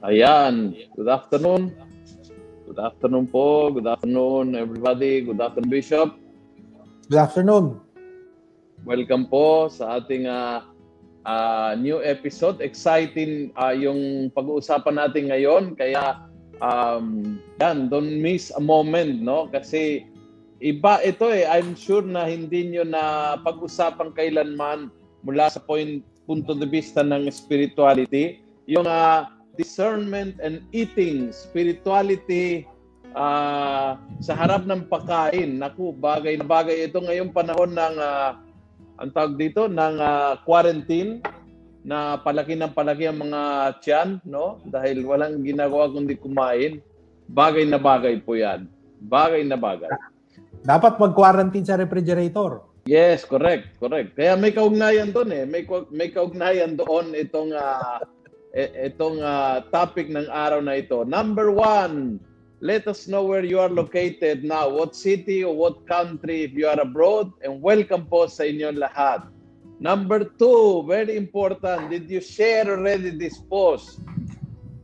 Ayan. Good afternoon. Good afternoon po. Good afternoon, everybody. Good afternoon, Bishop. Good afternoon. Welcome po sa ating uh, uh, new episode. Exciting uh, yung pag-uusapan natin ngayon. Kaya, um, yan, don't miss a moment, no? Kasi iba ito eh. I'm sure na hindi nyo na pag-usapan kailanman mula sa point, punto de vista ng spirituality. Yung uh, discernment and eating, spirituality uh, sa harap ng pagkain. Naku, bagay na bagay ito ngayong panahon ng uh, ang tawag dito ng uh, quarantine na palaki ng palaki ang mga tiyan, no? Dahil walang ginagawa kundi kumain. Bagay na bagay po 'yan. Bagay na bagay. Dapat mag-quarantine sa refrigerator. Yes, correct, correct. Kaya may kaugnayan doon eh. May may kaugnayan doon itong uh, itong uh, topic ng araw na ito. Number one, let us know where you are located now. What city or what country if you are abroad. And welcome po sa inyo lahat. Number two, very important, did you share already this post?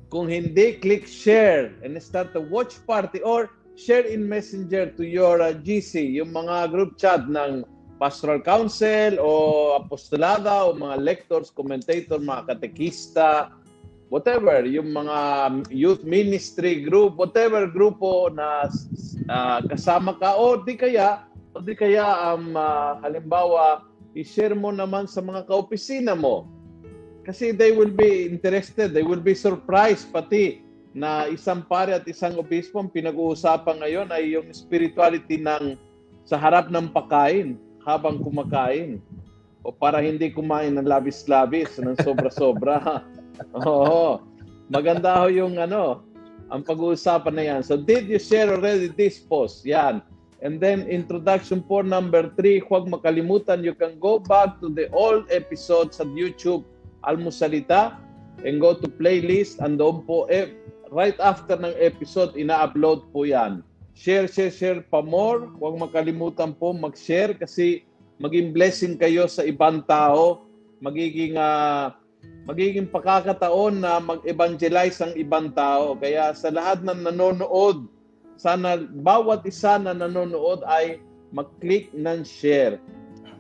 Kung hindi, click share and start the watch party or share in messenger to your uh, GC, yung mga group chat ng pastoral council o apostolada o mga lectors, commentator, mga katekista, whatever, yung mga youth ministry group, whatever grupo na uh, kasama ka o di kaya o di kaya um, uh, halimbawa i-share mo naman sa mga kaopisina mo. Kasi they will be interested, they will be surprised pati na isang pare at isang obispo ang pinag-uusapan ngayon ay yung spirituality ng sa harap ng pagkain habang kumakain o para hindi kumain ng labis-labis ng sobra-sobra. Oo. Maganda ho yung ano, ang pag-uusapan na yan. So, did you share already this post? Yan. And then, introduction for number three, huwag makalimutan, you can go back to the old episodes at YouTube, Almusalita, and go to playlist, and doon po, eh, right after ng episode, ina-upload po yan. Share, share, share pa more. Huwag makalimutan po mag-share kasi maging blessing kayo sa ibang tao. Magiging uh, magiging pakakataon na mag-evangelize ang ibang tao. Kaya sa lahat ng nanonood, sana bawat isa na nanonood ay mag-click ng share.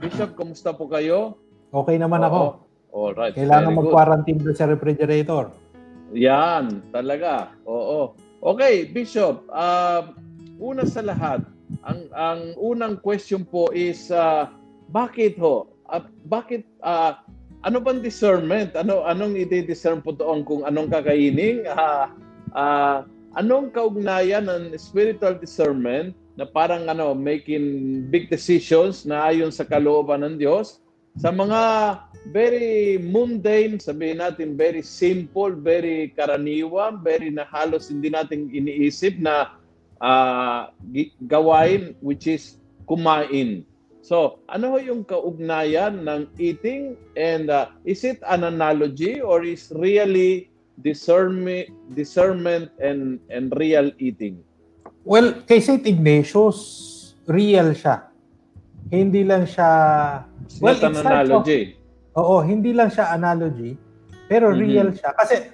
Bishop, kumusta po kayo? Okay naman Oo. ako. All right. Kailangan mag-quarantine doon sa refrigerator. Yan, talaga. Oo. Okay, Bishop, uh, una sa lahat, ang ang unang question po is uh, bakit ho? Uh, bakit uh, ano bang discernment? Ano anong i-discern po doon kung anong kakainin? Uh, uh, anong kaugnayan ng spiritual discernment na parang ano making big decisions na ayon sa kalooban ng Diyos sa mga very mundane, sabihin natin very simple, very karaniwan, very na halos hindi natin iniisip na uh, gawain which is kumain. So, ano ho yung kaugnayan ng eating and uh, is it an analogy or is really discernment, discernment and and real eating? Well, kay St. Ignatius, real siya. Hindi lang siya It's well, not an analogy. Of, oo, hindi lang siya analogy, pero mm-hmm. real siya kasi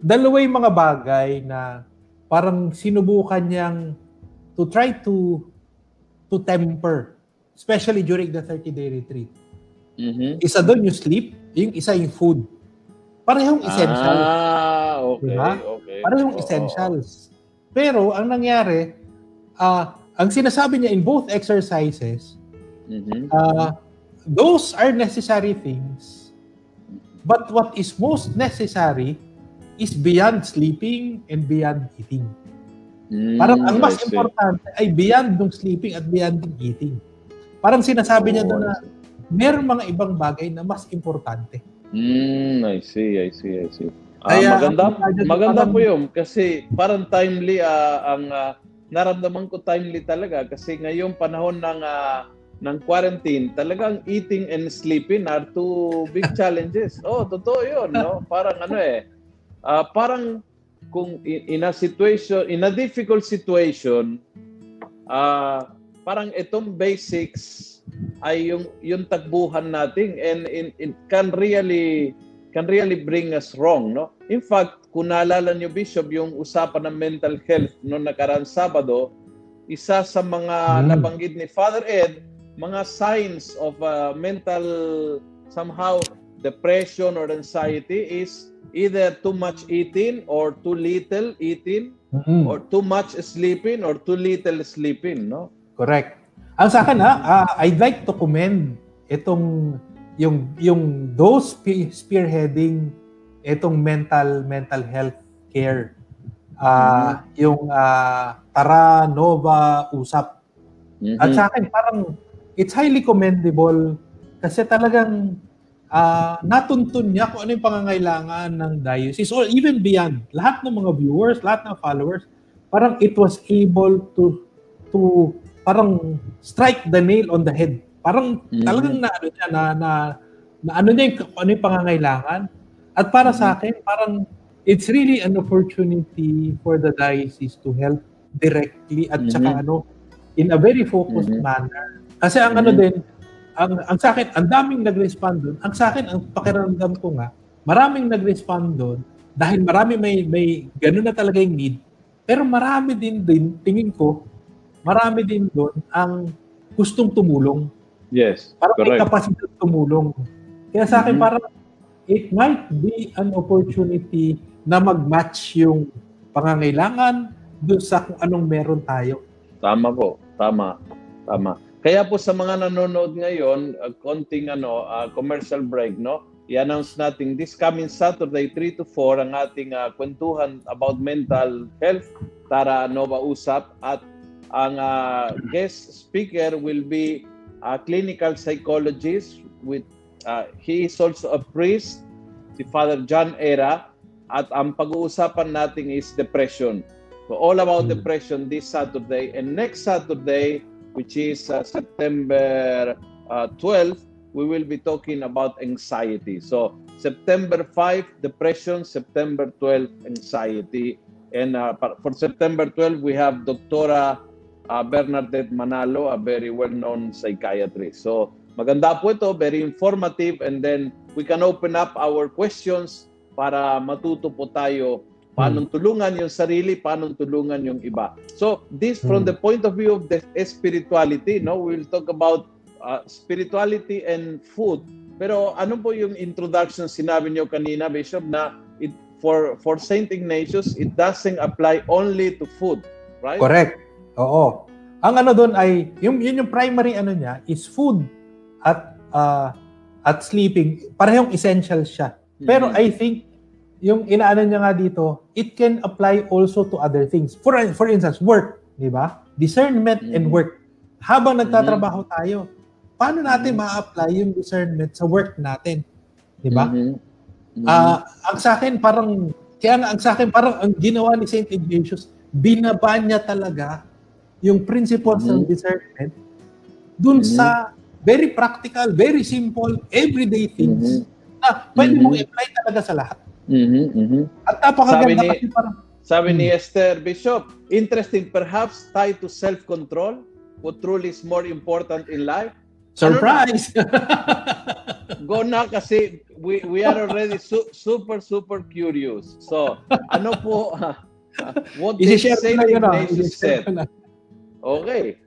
dalawa yung mga bagay na parang sinubukan niyang to try to to temper Especially during the 30-day retreat. Mm-hmm. Isa doon yung sleep, yung isa yung food. Parehong essentials. Ah, okay. Diba? okay. Parehong oh, essentials. Pero ang nangyari, uh, ang sinasabi niya in both exercises, mm-hmm. uh, those are necessary things. But what is most necessary is beyond sleeping and beyond eating. Mm, Parang ang mas importante ay beyond ng sleeping at beyond eating. Parang sinasabi niya doon na meron mga ibang bagay na mas importante. Mm, I see, I see, I see. Ah, Kaya, maganda, maganda po yun kasi parang timely uh, ang uh, naramdaman ko timely talaga kasi ngayong panahon ng uh, ng quarantine, talagang eating and sleeping are two big challenges. oh, totoo 'yun, no? Parang ano eh, uh, parang kung in, in a situation, in a difficult situation, uh, parang itong basics ay yung yung tagbuhan natin and in, it can really can really bring us wrong, no? In fact, kung naalala niyo, Bishop, yung usapan ng mental health noong nakaraan Sabado, isa sa mga hmm. nabanggit ni Father Ed, mga signs of uh, mental somehow depression or anxiety is either too much eating or too little eating mm-hmm. or too much sleeping or too little sleeping, no? Correct. Ang sa akin, ha, uh, I'd like to commend itong yung yung those spearheading itong mental mental health care uh, mm-hmm. yung uh, Tara Nova Usap mm-hmm. at sa akin parang it's highly commendable kasi talagang uh, natuntun niya kung ano yung pangangailangan ng diocese or even beyond lahat ng mga viewers lahat ng followers parang it was able to to parang strike the nail on the head Parang mm-hmm. talagang na ano niya na, na, na ano niya yung, ano yung pangangailangan. At para mm-hmm. sa akin, parang it's really an opportunity for the diocese to help directly at mm-hmm. saka ano in a very focused mm-hmm. manner. Kasi ang ano mm-hmm. ano din, ang, ang sa akin, ang daming nag-respond doon. Ang sa akin, ang pakiramdam ko nga, maraming nag-respond doon dahil marami may may ganoon na talaga yung need. Pero marami din din tingin ko, marami din doon ang gustong tumulong. Yes, Parang correct. may kapasidad tumulong. Kaya sa akin, mm-hmm. parang it might be an opportunity na mag-match yung pangangailangan doon sa kung anong meron tayo. Tama po. Tama. Tama. Kaya po sa mga nanonood ngayon, uh, konting ano, uh, commercial break, no? I-announce natin this coming Saturday 3 to 4 ang ating uh, kwentuhan about mental health, Tara Nova Usap at ang uh, guest speaker will be a clinical psychologist with uh, he is also a priest si Father John Era at ang pag-uusapan natin is depression. So all about hmm. depression this Saturday and next Saturday which is uh, September uh, 12 we will be talking about anxiety. So September 5 depression, September 12 anxiety and uh, for September 12 we have Doctora uh, Bernadette Manalo, a very well-known psychiatrist. So maganda po ito, very informative and then we can open up our questions para matuto po tayo paano hmm. tulungan yung sarili, paano tulungan yung iba. So this from hmm. the point of view of the spirituality, no, we will talk about uh, spirituality and food. Pero ano po yung introduction sinabi niyo kanina, Bishop, na it, for for Saint Ignatius, it doesn't apply only to food, right? Correct. Oo. Ang ano doon ay, yung, yun yung primary ano niya is food at uh, at sleeping. Parehong essential siya. Pero mm-hmm. I think yung inaano niya nga dito, it can apply also to other things. For for instance, work, di ba? Discernment mm-hmm. and work. Habang nagtatrabaho mm-hmm. tayo, paano natin mm-hmm. ma-apply yung discernment sa work natin? Di ba? Mm-hmm. Mm-hmm. Uh, ang sa akin parang kaya nga ang sa akin parang ang ginawa ni St. Ignatius, binaba niya talaga yung principles mm-hmm. ng discernment dun mm-hmm. sa very practical, very simple, everyday things mm-hmm. na pwede mm-hmm. mong apply talaga sa lahat. Mm-hmm. Mm-hmm. At napakaganda sabi ni, parang... Sabi hmm. ni Esther Bishop, interesting perhaps tied to self-control, what truly is more important in life. Surprise! Ano Go na kasi we, we are already su- super, super curious. So, ano po, uh, what did St. Ignatius said? Okay.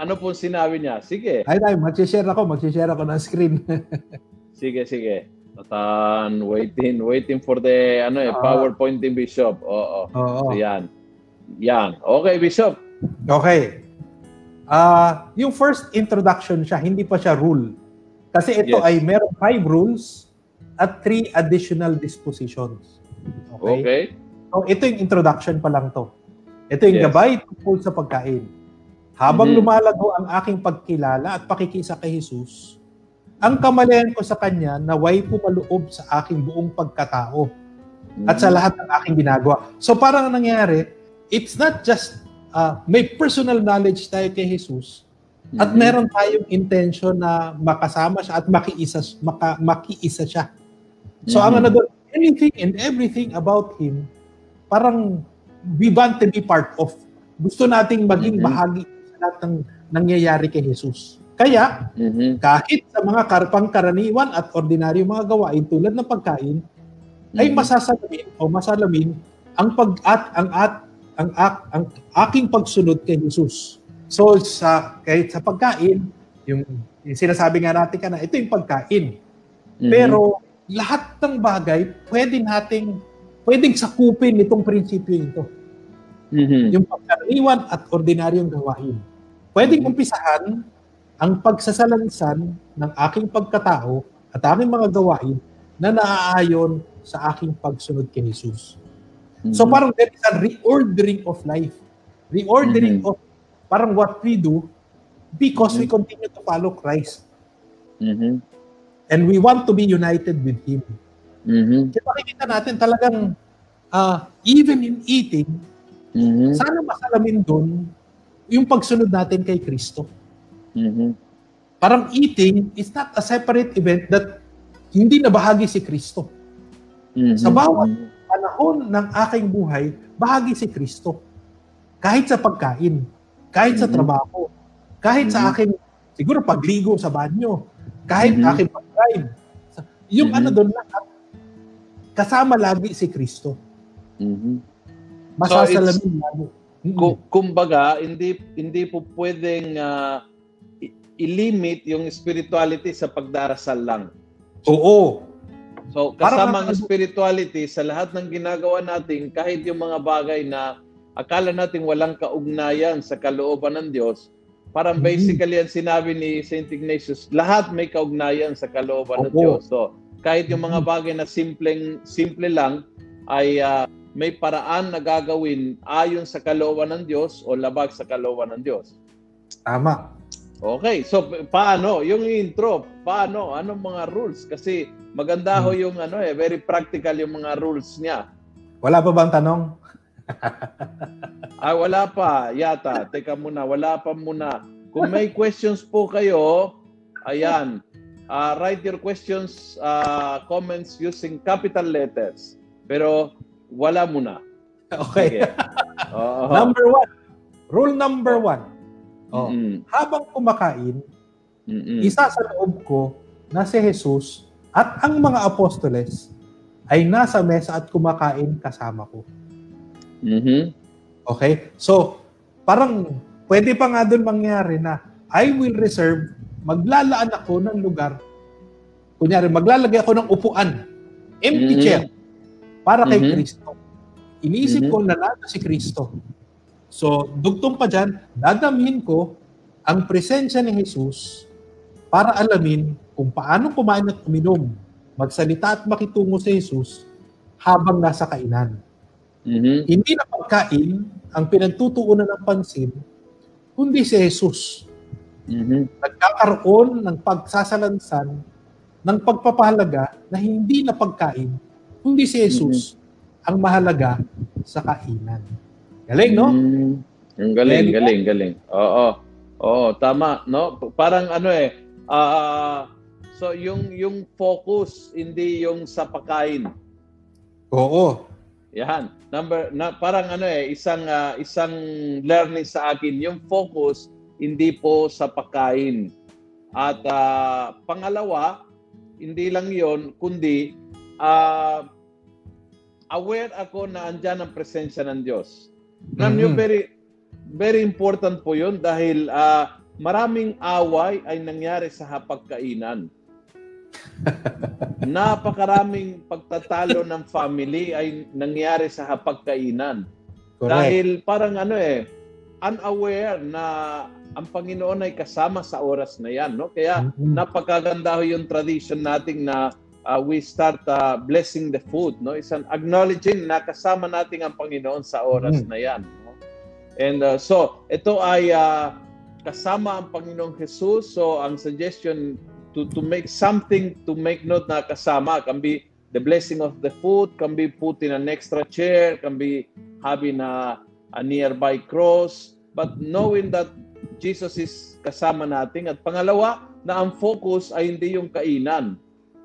Ano pong sinabi niya? Sige. Ay, ay, mag-share ako. Mag-share ako ng screen. sige, sige. Tatan, waiting, waiting for the ano eh, uh, PowerPoint ni Bishop. Oo. Oh, oh. So, yan. Yan. Okay, Bishop. Okay. Uh, yung first introduction siya, hindi pa siya rule. Kasi ito yes. ay meron five rules at three additional dispositions. Okay? okay. So ito yung introduction pa lang to. Ito yung yes. gabay tungkol sa pagkain. Habang mm-hmm. lumalago ang aking pagkilala at pakikisa kay Jesus, ang kamalayan ko sa Kanya na way pumaloob sa aking buong pagkatao mm-hmm. at sa mm-hmm. lahat ng aking ginagawa. So parang nangyari, it's not just uh, may personal knowledge tayo kay Jesus mm-hmm. at meron tayong intention na makasama siya at makiisa, maka, makiisa siya. So mm-hmm. ang ano doon, anything and everything about Him, parang we want to be part of. Gusto nating maging mm-hmm. bahagi sa lahat ng nangyayari kay Jesus. Kaya, mm-hmm. kahit sa mga karpang karaniwan at ordinaryo mga gawain tulad ng pagkain, mm-hmm. ay masasalamin o masalamin ang pag at ang at ang, ang, ang aking pagsunod kay Jesus. So sa kahit sa pagkain, yung, yung sinasabi nga natin kana, ito yung pagkain. Mm-hmm. Pero lahat ng bagay pwede nating pwedeng sakupin itong prinsipyo ito. Mm-hmm. Yung pagkaraniwan at ordinaryong gawain. Pwedeng mm-hmm. umpisahan ang pagsasalansan ng aking pagkatao at aking mga gawain na naaayon sa aking pagsunod kay Jesus. Mm-hmm. So parang there is a reordering of life. Reordering mm-hmm. of parang what we do because mm-hmm. we continue to follow Christ. Mm-hmm. And we want to be united with Him. Mm-hmm. Kaya makikita natin talagang uh, even in eating, mm-hmm. sana masalamin doon yung pagsunod natin kay Kristo. Mm-hmm. Parang eating is not a separate event that hindi na bahagi si Kristo. Mm-hmm. Sa bawat panahon ng aking buhay, bahagi si Kristo. Kahit sa pagkain, kahit mm-hmm. sa trabaho, kahit mm-hmm. sa aking, siguro pagligo sa banyo, kahit mm-hmm. aking pag-drive. Yung mm-hmm. ano doon lahat, kasama lagi si Kristo. Mm-hmm. Masasalamin so lagi. Mm-hmm. Kumbaga, hindi hindi po pwedeng uh, i-limit yung spirituality sa pagdarasal lang. Oo. So, kasama ang spirituality sa lahat ng ginagawa natin, kahit yung mga bagay na akala natin walang kaugnayan sa kalooban ng Diyos, parang mm-hmm. basically ang sinabi ni St. Ignatius, lahat may kaugnayan sa kalooban Oo. ng Diyos. So, kahit yung mga mm-hmm. bagay na simpleng simple lang ay uh, may paraan na gagawin ayon sa kalooban ng Diyos o labag sa kalooban ng Diyos. Tama. Okay, so paano? Yung intro, paano? Anong mga rules? Kasi maganda hmm. ho yung ano eh, very practical yung mga rules niya. Wala pa bang tanong? ah, wala pa. Yata. Teka muna, wala pa muna. Kung may questions po kayo, ayan. Uh, write your questions, uh, comments using capital letters. Pero wala muna. Okay. okay. Uh-huh. number one. Rule number one Oh. Mm-hmm. Habang kumakain, mm-hmm. isa sa loob ko na si Jesus at ang mga apostoles ay nasa mesa at kumakain kasama ko. Mm-hmm. Okay? So, parang pwede pa nga doon mangyari na I will reserve, maglalaan ako ng lugar. Kunyari, maglalagay ako ng upuan, empty mm-hmm. chair, para kay mm-hmm. Kristo. Iniisip mm-hmm. ko na nasa si Kristo. So, dugtong pa dyan, dadamhin ko ang presensya ni Jesus para alamin kung paano kumain at uminom, magsalita at makitungo sa Jesus habang nasa kainan. Mm-hmm. Hindi na pagkain ang pinagtutuunan ng pansin, kundi si Jesus. Mm-hmm. Nagkakaroon ng pagsasalansan ng pagpapahalaga na hindi na pagkain, kundi si Jesus mm-hmm. ang mahalaga sa kainan. Galing, no? Mm, yung galing, galing, galing, galing. Oo. Oo, tama, no? Parang ano eh, uh, so yung yung focus hindi yung sa pagkain. Oo. Yan. Number na parang ano eh, isang uh, isang learning sa akin, yung focus hindi po sa pagkain. At uh, pangalawa, hindi lang 'yon kundi uh, aware ako na andyan ang presensya ng Diyos. Alam mm-hmm. very, very important po yun dahil uh, maraming away ay nangyari sa hapagkainan. Napakaraming pagtatalo ng family ay nangyari sa hapagkainan. Correct. Dahil parang ano eh, unaware na ang Panginoon ay kasama sa oras na yan. No? Kaya mm-hmm. napakaganda ho yung tradition nating na uh, we start uh, blessing the food. No? It's an acknowledging na kasama natin ang Panginoon sa oras mm. na yan. No? And uh, so, ito ay uh, kasama ang Panginoong Jesus. So, ang suggestion to, to make something to make note na kasama can be the blessing of the food, can be put in an extra chair, can be having a, a nearby cross. But knowing that Jesus is kasama natin. At pangalawa, na ang focus ay hindi yung kainan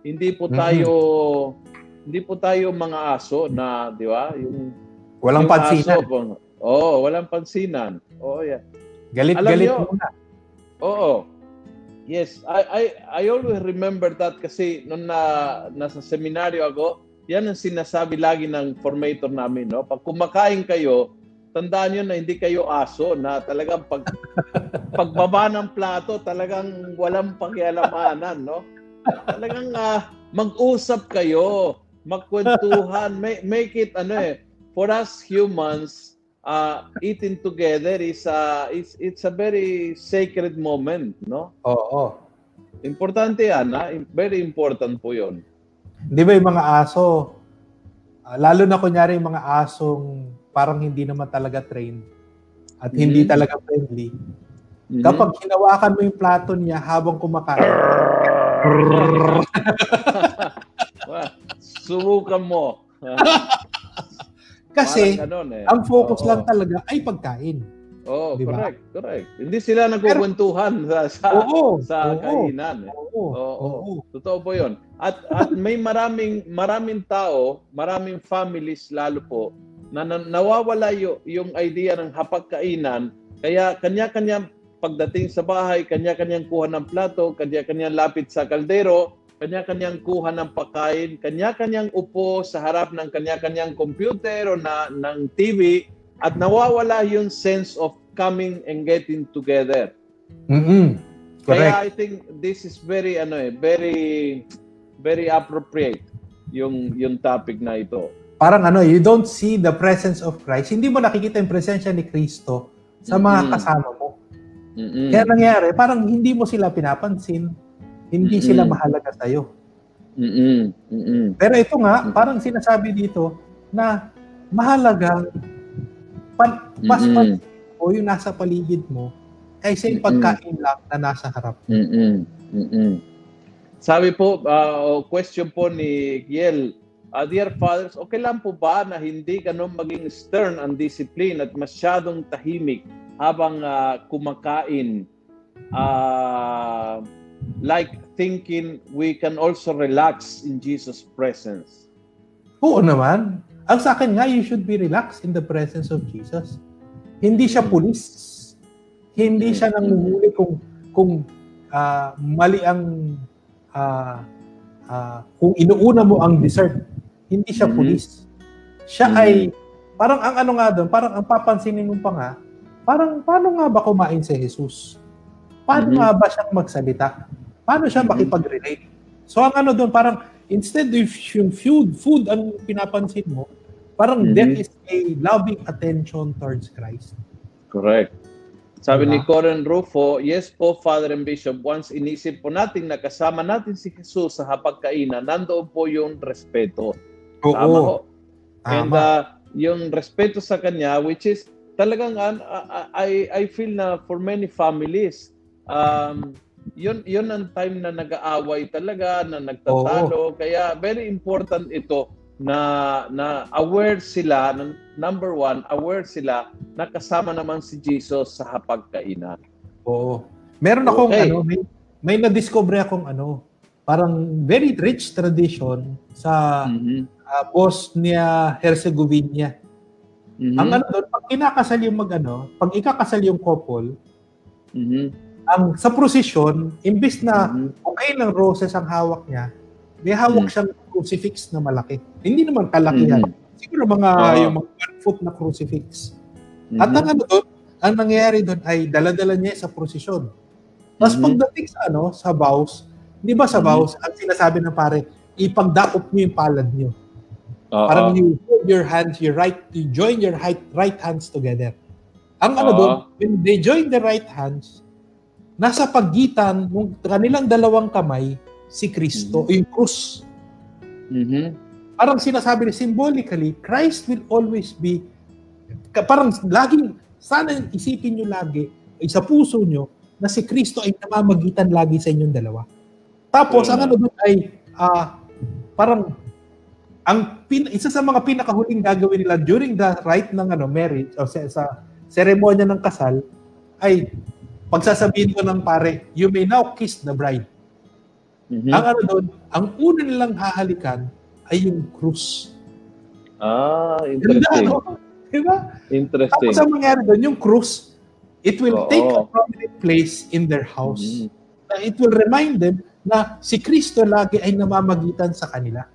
hindi po mm-hmm. tayo mm-hmm. hindi po tayo mga aso na, 'di ba? Yung walang yung pansinan. Oo, oh, walang pansinan. Oo, oh, yeah. Galit Alam galit nyo, muna. Oo. Yes, I I I always remember that kasi nung na nasa seminaryo ako, yan ang sinasabi lagi ng formator namin, no? Pag kumakain kayo, tandaan niyo na hindi kayo aso na talagang pag pagbaba ng plato talagang walang pakialamanan, no? Talagang uh, mag-usap kayo, magkwentuhan, make, make it ano eh, for us humans, uh, eating together is uh, it's, it's a very sacred moment, no? Oo. Importante yan, ha? Very important po 'yon. Di ba yung mga aso, uh, lalo na kunyari yung mga asong parang hindi naman talaga trained at mm-hmm. hindi talaga friendly. Mm-hmm. Kapag hinawakan mo yung plato niya habang kumakain, subukan mo. Kasi eh. ang focus Oo. lang talaga ay pagkain. Oh, diba? correct, correct. Hindi sila nagkukwentuhan sa sa, Oo, sa oo, kainan. Eh. Oo, oo, oo. Totoo po 'yon. At at may maraming maraming tao, maraming families lalo po na, na nawawala yung, yung idea ng hapagkainan kaya kanya-kanya pagdating sa bahay, kanya-kanyang kuha ng plato, kanya-kanyang lapit sa kaldero, kanya-kanyang kuha ng pagkain, kanya-kanyang upo sa harap ng kanya-kanyang computer o na, ng TV at nawawala yung sense of coming and getting together. Mm-hmm. Kaya I think this is very ano eh, very very appropriate yung yung topic na ito. Parang ano, you don't see the presence of Christ. Hindi mo nakikita yung presensya ni Kristo sa mga mm-hmm. kasama mo. Mm-hmm. Kaya nangyari, parang hindi mo sila pinapansin. Hindi mm-hmm. sila mahalaga sa iyo. Mm-hmm. Mm-hmm. Pero ito nga, parang sinasabi dito na mahalagang pan, mas mm-hmm. o yung nasa paligid mo kaysa yung pagkain lang na nasa harap. Mm-hmm. Mm-hmm. Sabi po, uh, question po ni Giel, uh, Dear Fathers, okay lang po ba na hindi ganun maging stern ang discipline at masyadong tahimik habang uh, kumakain? Uh, like thinking we can also relax in Jesus' presence. Oo naman. Ang sa akin nga, you should be relaxed in the presence of Jesus. Hindi siya pulis. Hindi siya nang nanguhuli kung kung uh, mali ang uh, uh, kung inuuna mo ang dessert. Hindi siya mm-hmm. pulis. Siya mm-hmm. ay parang ang ano nga doon, parang ang papansinin mo pa nga, parang paano nga ba kumain si Jesus? Paano mm-hmm. nga ba siyang magsalita? Paano siya mm-hmm. makipag-relate? So ang ano doon, parang instead if yung food, food ang pinapansin mo, parang mm-hmm. that is a loving attention towards Christ. Correct. Sabi diba? ni Corin Rufo, yes po, Father and Bishop, once inisip po natin na kasama natin si Jesus sa hapagkainan, nandoon po yung respeto. Oo. Tama ho. And uh, yung respeto sa kanya, which is talagang uh, I, I feel na for many families, um, yun yun ang time na nag-aaway talaga na nagtatalo Oo. kaya very important ito na na aware sila ng number one aware sila na kasama naman si Jesus sa hapagkainan. Oo. Meron akong okay. ano may may na-discover akong ano parang very rich tradition sa mm-hmm. uh, Bosnia Herzegovina. Mm-hmm. Ang ano doon, pag kinakasal yung mag ano, pag ikakasal yung couple, mm-hmm ang sa procession, imbis na mm-hmm. okay ng roses ang hawak niya, may hawak mm-hmm. siyang crucifix na malaki. Hindi naman kalaki yan. Mm-hmm. Siguro mga uh, yung mga one foot na crucifix. Mm-hmm. At ang ano doon, ang nangyayari doon ay daladala niya sa prosesyon. Tapos mm-hmm. pagdating sa ano, sa vows, di ba sa mm-hmm. vows, ang sinasabi ng pare, ipagdakop niyo yung palad niyo. Uh-huh. Parang you hold your hands, your right, you join your right, right hands together. Ang ano doon, when they join the right hands, nasa pagitan ng kanilang dalawang kamay si Kristo, mm-hmm. yung krus. Mm-hmm. Parang sinasabi niya, symbolically, Christ will always be, parang laging, sana isipin nyo lagi, ay sa puso nyo, na si Kristo ay namamagitan lagi sa inyong dalawa. Tapos, mm-hmm. ang ano doon ay, uh, parang, ang pin, isa sa mga pinakahuling gagawin nila during the rite ng ano marriage o sa, sa seremonya ng kasal ay pagsasabihin ko ng pare, you may now kiss the bride. Mm-hmm. Ang ano doon, ang una nilang hahalikan ay yung krus. Ah, interesting. Ganda, no? Diba? Interesting. Tapos ang mangyari doon, yung krus, it will Oo. take a prominent place in their house. Mm-hmm. It will remind them na si Kristo lagi ay namamagitan sa kanila.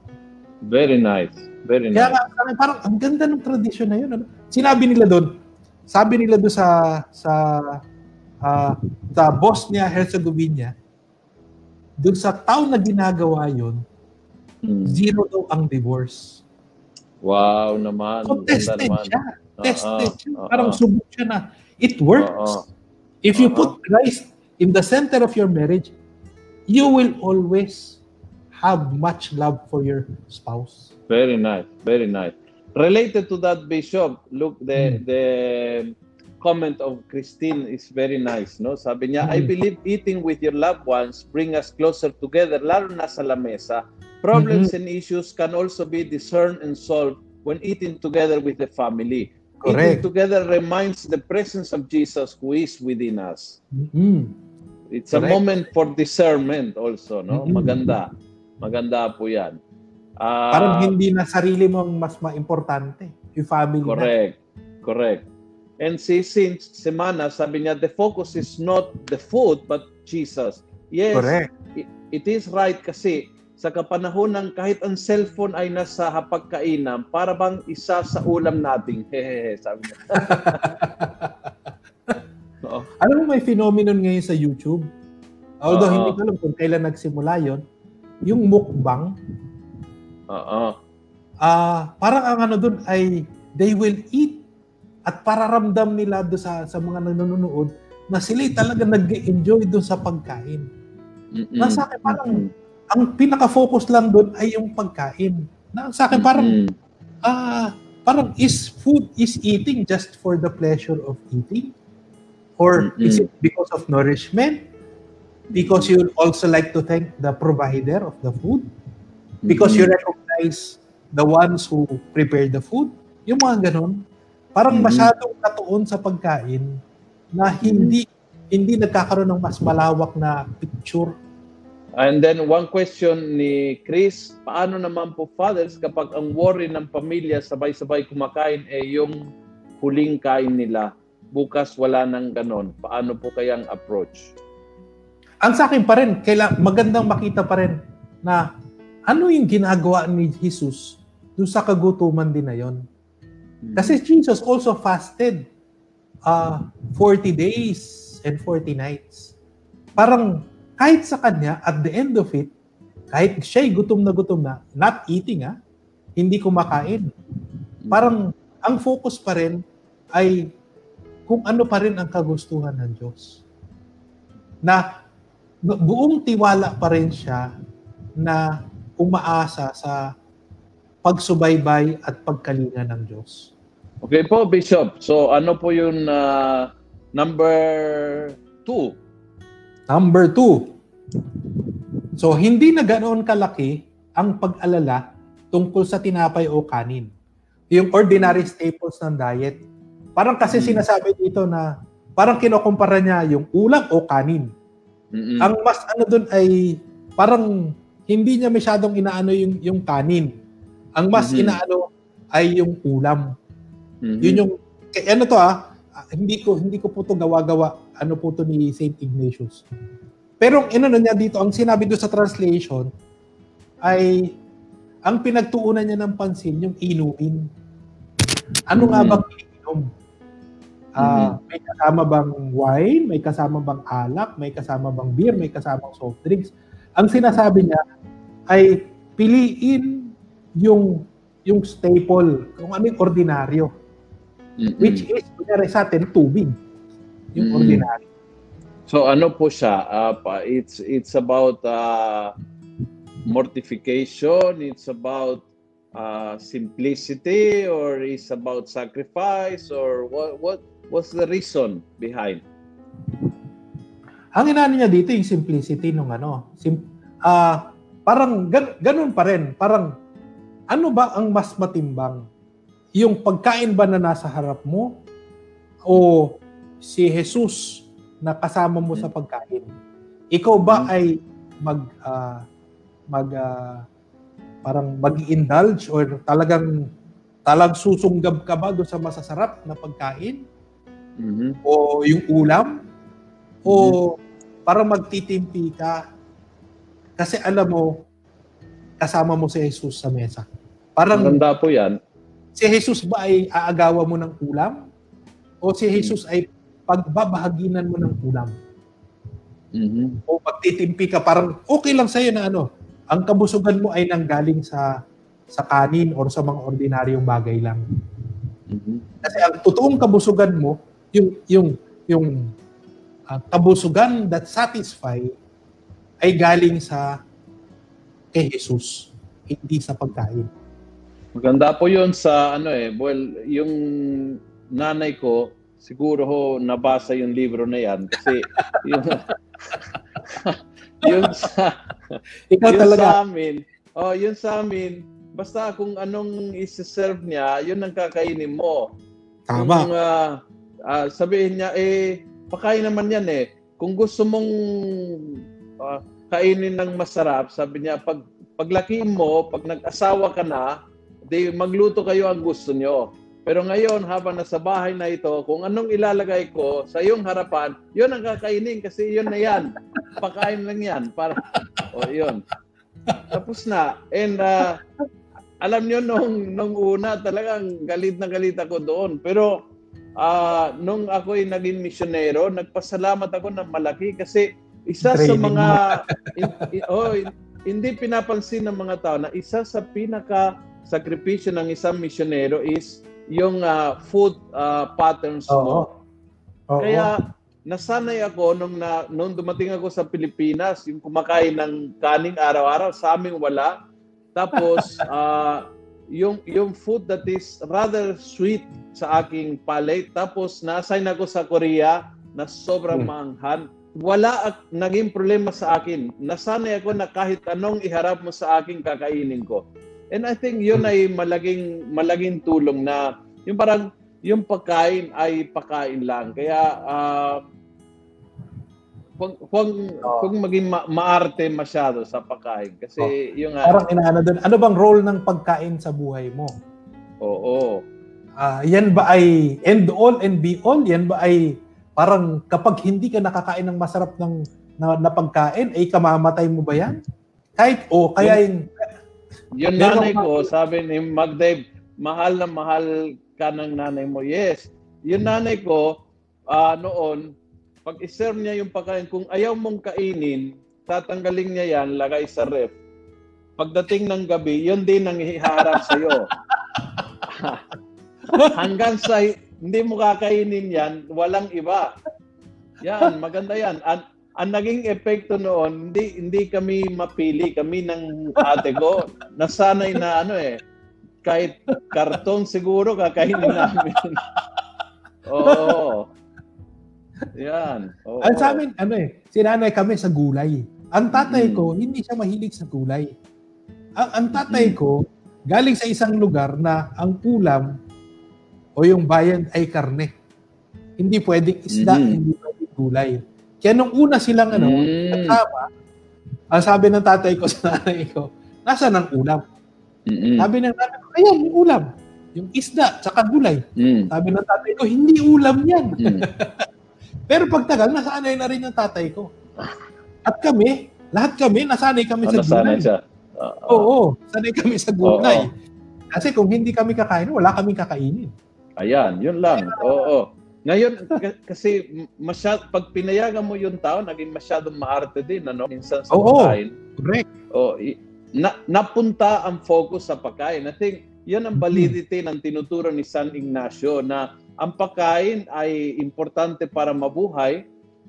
Very nice. Very Kaya nice. Kaya parang ang ganda ng tradisyon na yun. Ano? Sinabi nila doon, sabi nila doon sa sa uh, sa Bosnia Herzegovina, doon sa taon na ginagawa yun, hmm. zero daw ang divorce. Wow naman. So, tested naman. siya. Tested uh-uh. siya. Parang uh-uh. subok siya na it works. Uh-uh. If you uh-uh. put Christ in the center of your marriage, you will always have much love for your spouse. Very nice. Very nice. Related to that, Bishop, look, the mm. the comment of Christine is very nice, no? Sabi niya, mm. I believe eating with your loved ones bring us closer together, lalo na sa lamesa. Problems mm-hmm. and issues can also be discerned and solved when eating together with the family. Correct. Eating together reminds the presence of Jesus who is within us. Mm-hmm. It's Correct. a moment for discernment also, no? Mm-hmm. Maganda. Maganda po 'yan. Uh, Parang hindi na sarili mo ang mas maimportante, yung family Correct. Na. Correct. And si since semana, sabi niya, the focus is not the food, but Jesus. Yes, Correct. It, it is right kasi sa kapanahon ng kahit ang cellphone ay nasa hapagkainan, para bang isa sa ulam nating. Hehehe, sabi niya. Oo. Alam mo may phenomenon ngayon sa YouTube? Although Uh-oh. hindi ko alam kung kailan nagsimula yon yung mukbang. Oo. Ah, uh, parang ang ano doon ay they will eat at pararamdam nila do sa sa mga nanonood na sila talaga nag-enjoy doon sa pagkain. Mm-mm. Nasa akin parang Mm-mm. ang pinaka-focus lang doon ay yung pagkain. Na sa akin parang ah uh, parang is food is eating just for the pleasure of eating or Mm-mm. is it because of nourishment? Because you also like to thank the provider of the food? Because mm-hmm. you recognize the ones who prepared the food. Yung mga ganun. Parang mm-hmm. masyadong katuon sa pagkain na hindi mm-hmm. hindi nagkakaroon ng mas malawak na picture. And then one question ni Chris, paano naman po fathers kapag ang worry ng pamilya sabay-sabay kumakain eh yung huling kain nila, bukas wala nang ganon. Paano po kayang approach? Ang sa akin pa rin, kaila, magandang makita pa rin na ano yung ginagawa ni Jesus doon sa kagutuman din na yon. Hmm. Kasi Jesus also fasted uh, 40 days and 40 nights. Parang kahit sa kanya, at the end of it, kahit siya'y gutom na gutom na, not eating ah, hindi kumakain. Parang ang focus pa rin ay kung ano pa rin ang kagustuhan ng Diyos. Na buong tiwala pa rin siya na umaasa sa pagsubaybay at pagkalinga ng Diyos. Okay po, Bishop. So ano po yung uh, number two? Number two. So hindi na ganoon kalaki ang pag-alala tungkol sa tinapay o kanin. Yung ordinary staples ng diet. Parang kasi hmm. sinasabi dito na parang kinukumpara niya yung ulam o kanin. Mm-mm. Ang mas ano doon ay parang hindi niya masyadong inaano yung yung kanin. Ang mas mm-hmm. inaano ay yung ulam. Mm-hmm. Yun yung ano to ah, hindi ko hindi ko po to gawa-gawa. Ano po to ni Saint Ignatius. Pero ang inano niya dito, ang sinabi do sa translation ay ang pinagtuunan niya ng pansin yung inuin. Ano mm-hmm. nga bang iniinom? Uh, mm-hmm. May kasama bang wine? May kasama bang alak? May kasama bang beer? May kasama soft drinks? Ang sinasabi niya, ay piliin yung yung staple, kung ano yung ordinaryo. Mm-hmm. Which is, kunyari sa atin, tubig. Yung mm-hmm. ordinaryo. So ano po siya? Uh, it's it's about uh, mortification, it's about uh, simplicity or it's about sacrifice or what what what's the reason behind? Ang inaano niya dito yung simplicity nung ano, sim, uh, parang gan, ganun pa rin. Parang ano ba ang mas matimbang? Yung pagkain ba na nasa harap mo o si Jesus na kasama mo sa pagkain? Ikaw ba hmm. ay mag uh, mag uh, parang mag-indulge or talagang talag susunggab ka ba do sa masasarap na pagkain? Mm-hmm. O yung ulam? O mm-hmm. para magtitimpi ka. Kasi alam mo, kasama mo si Jesus sa mesa. Parang, Maganda po yan. Si Jesus ba ay aagawa mo ng ulam? O si Jesus ay pagbabahaginan mo ng ulam? Mm-hmm. O pagtitimpi ka, parang okay lang sa'yo na ano, ang kabusugan mo ay nanggaling sa sa kanin or sa mga ordinaryong bagay lang. Mm-hmm. Kasi ang totoong kabusugan mo, yung yung yung uh, kabusugan that satisfy ay galing sa kay Jesus, hindi sa pagkain. Maganda po 'yun sa ano eh, well, yung nanay ko siguro ho nabasa yung libro na yan kasi yung yung sa Ikaw yung talaga. sa amin, oh, yun sa amin, basta kung anong i-serve niya, yun ang kakainin mo. Tama. Kung uh, uh, sabihin niya, eh, pakain naman yan eh. Kung gusto mong uh, kainin ng masarap, sabi niya, pag paglaki mo, pag nag-asawa ka na, di magluto kayo ang gusto niyo. Pero ngayon, habang nasa bahay na ito, kung anong ilalagay ko sa iyong harapan, yun ang kakainin kasi yun na yan. Pakain lang yan. Para, o oh, yun. Tapos na. And uh, alam niyo nung, nung una, talagang galit na galit ako doon. Pero uh, nung ako'y naging misyonero, nagpasalamat ako ng malaki kasi isa sa mga in, in, oh, hindi pinapansin ng mga tao na isa sa pinaka sakripisyo ng isang misyonero is yung uh, food uh, patterns Oo. mo. Oo. Kaya nasanay ako nung na nung dumating ako sa Pilipinas, yung kumakain ng kaning araw-araw, sa amin wala. Tapos uh, yung yung food that is rather sweet sa aking palate. Tapos na-assign ako sa Korea na sobrang hmm. maanghan. Wala at naging problema sa akin. Nasanay ako na kahit anong iharap mo sa akin, kakainin ko. And I think yun ay malaging malaging tulong na yung parang yung pagkain ay pagkain lang. Kaya uh, huwag, huwag, huwag maging ma- maarte masyado sa pagkain. Kasi oh. yung... Uh, parang inaano doon, ano bang role ng pagkain sa buhay mo? Oo. Uh, yan ba ay end all and be all? Yan ba ay parang kapag hindi ka nakakain ng masarap ng na, na pagkain, ay kamamatay mo ba yan? Kahit, o oh, kaya yung, yung nanay ko, sabi ni Magdave, mahal na mahal ka ng nanay mo. Yes. Yung nanay ko, uh, noon, pag iserve niya yung pagkain, kung ayaw mong kainin, tatanggalin niya yan, lagay sa ref. Pagdating ng gabi, yun din ang iharap sa'yo. Hanggang sa hindi mo kakainin yan, walang iba. Yan, maganda yan. An ang naging epekto noon, hindi hindi kami mapili, kami ng ate ko, nasanay na ano eh, kahit karton siguro kakainin namin. Oo. Yan. Oo. Ang sa amin, ano eh, sinanay kami sa gulay. Ang tatay mm. ko, hindi siya mahilig sa gulay. Ang, ang tatay mm. ko, galing sa isang lugar na ang ulam o yung bayan ay karne. Hindi pwedeng isda, mm. hindi pwedeng gulay. Kaya nung una silang ano, mm. kasama, ang sabi ng tatay ko sa nanay ko, nasa ng ulam? Mm-mm. Sabi ng tatay ko, ayan, yung ulam. Yung isda, tsaka gulay. Mm. Sabi ng tatay ko, hindi ulam yan. Mm. Pero pagtagal, nasanay na rin ng tatay ko. At kami, lahat kami, nasanay kami oh, sa gulay. Siya. Uh, Oo, sanay kami sa gulay. Uh. Kasi kung hindi kami kakain, wala kaming kakainin. Ayan, yun lang. Oo. Ngayon, kasi masyad, pag pinayagan mo yung tao, naging masyadong maarte din, ano? Minsan sa Oo, pagkain. correct. O, na, napunta ang focus sa pagkain. I think, yan ang validity ng tinuturo ni San Ignacio na ang pagkain ay importante para mabuhay,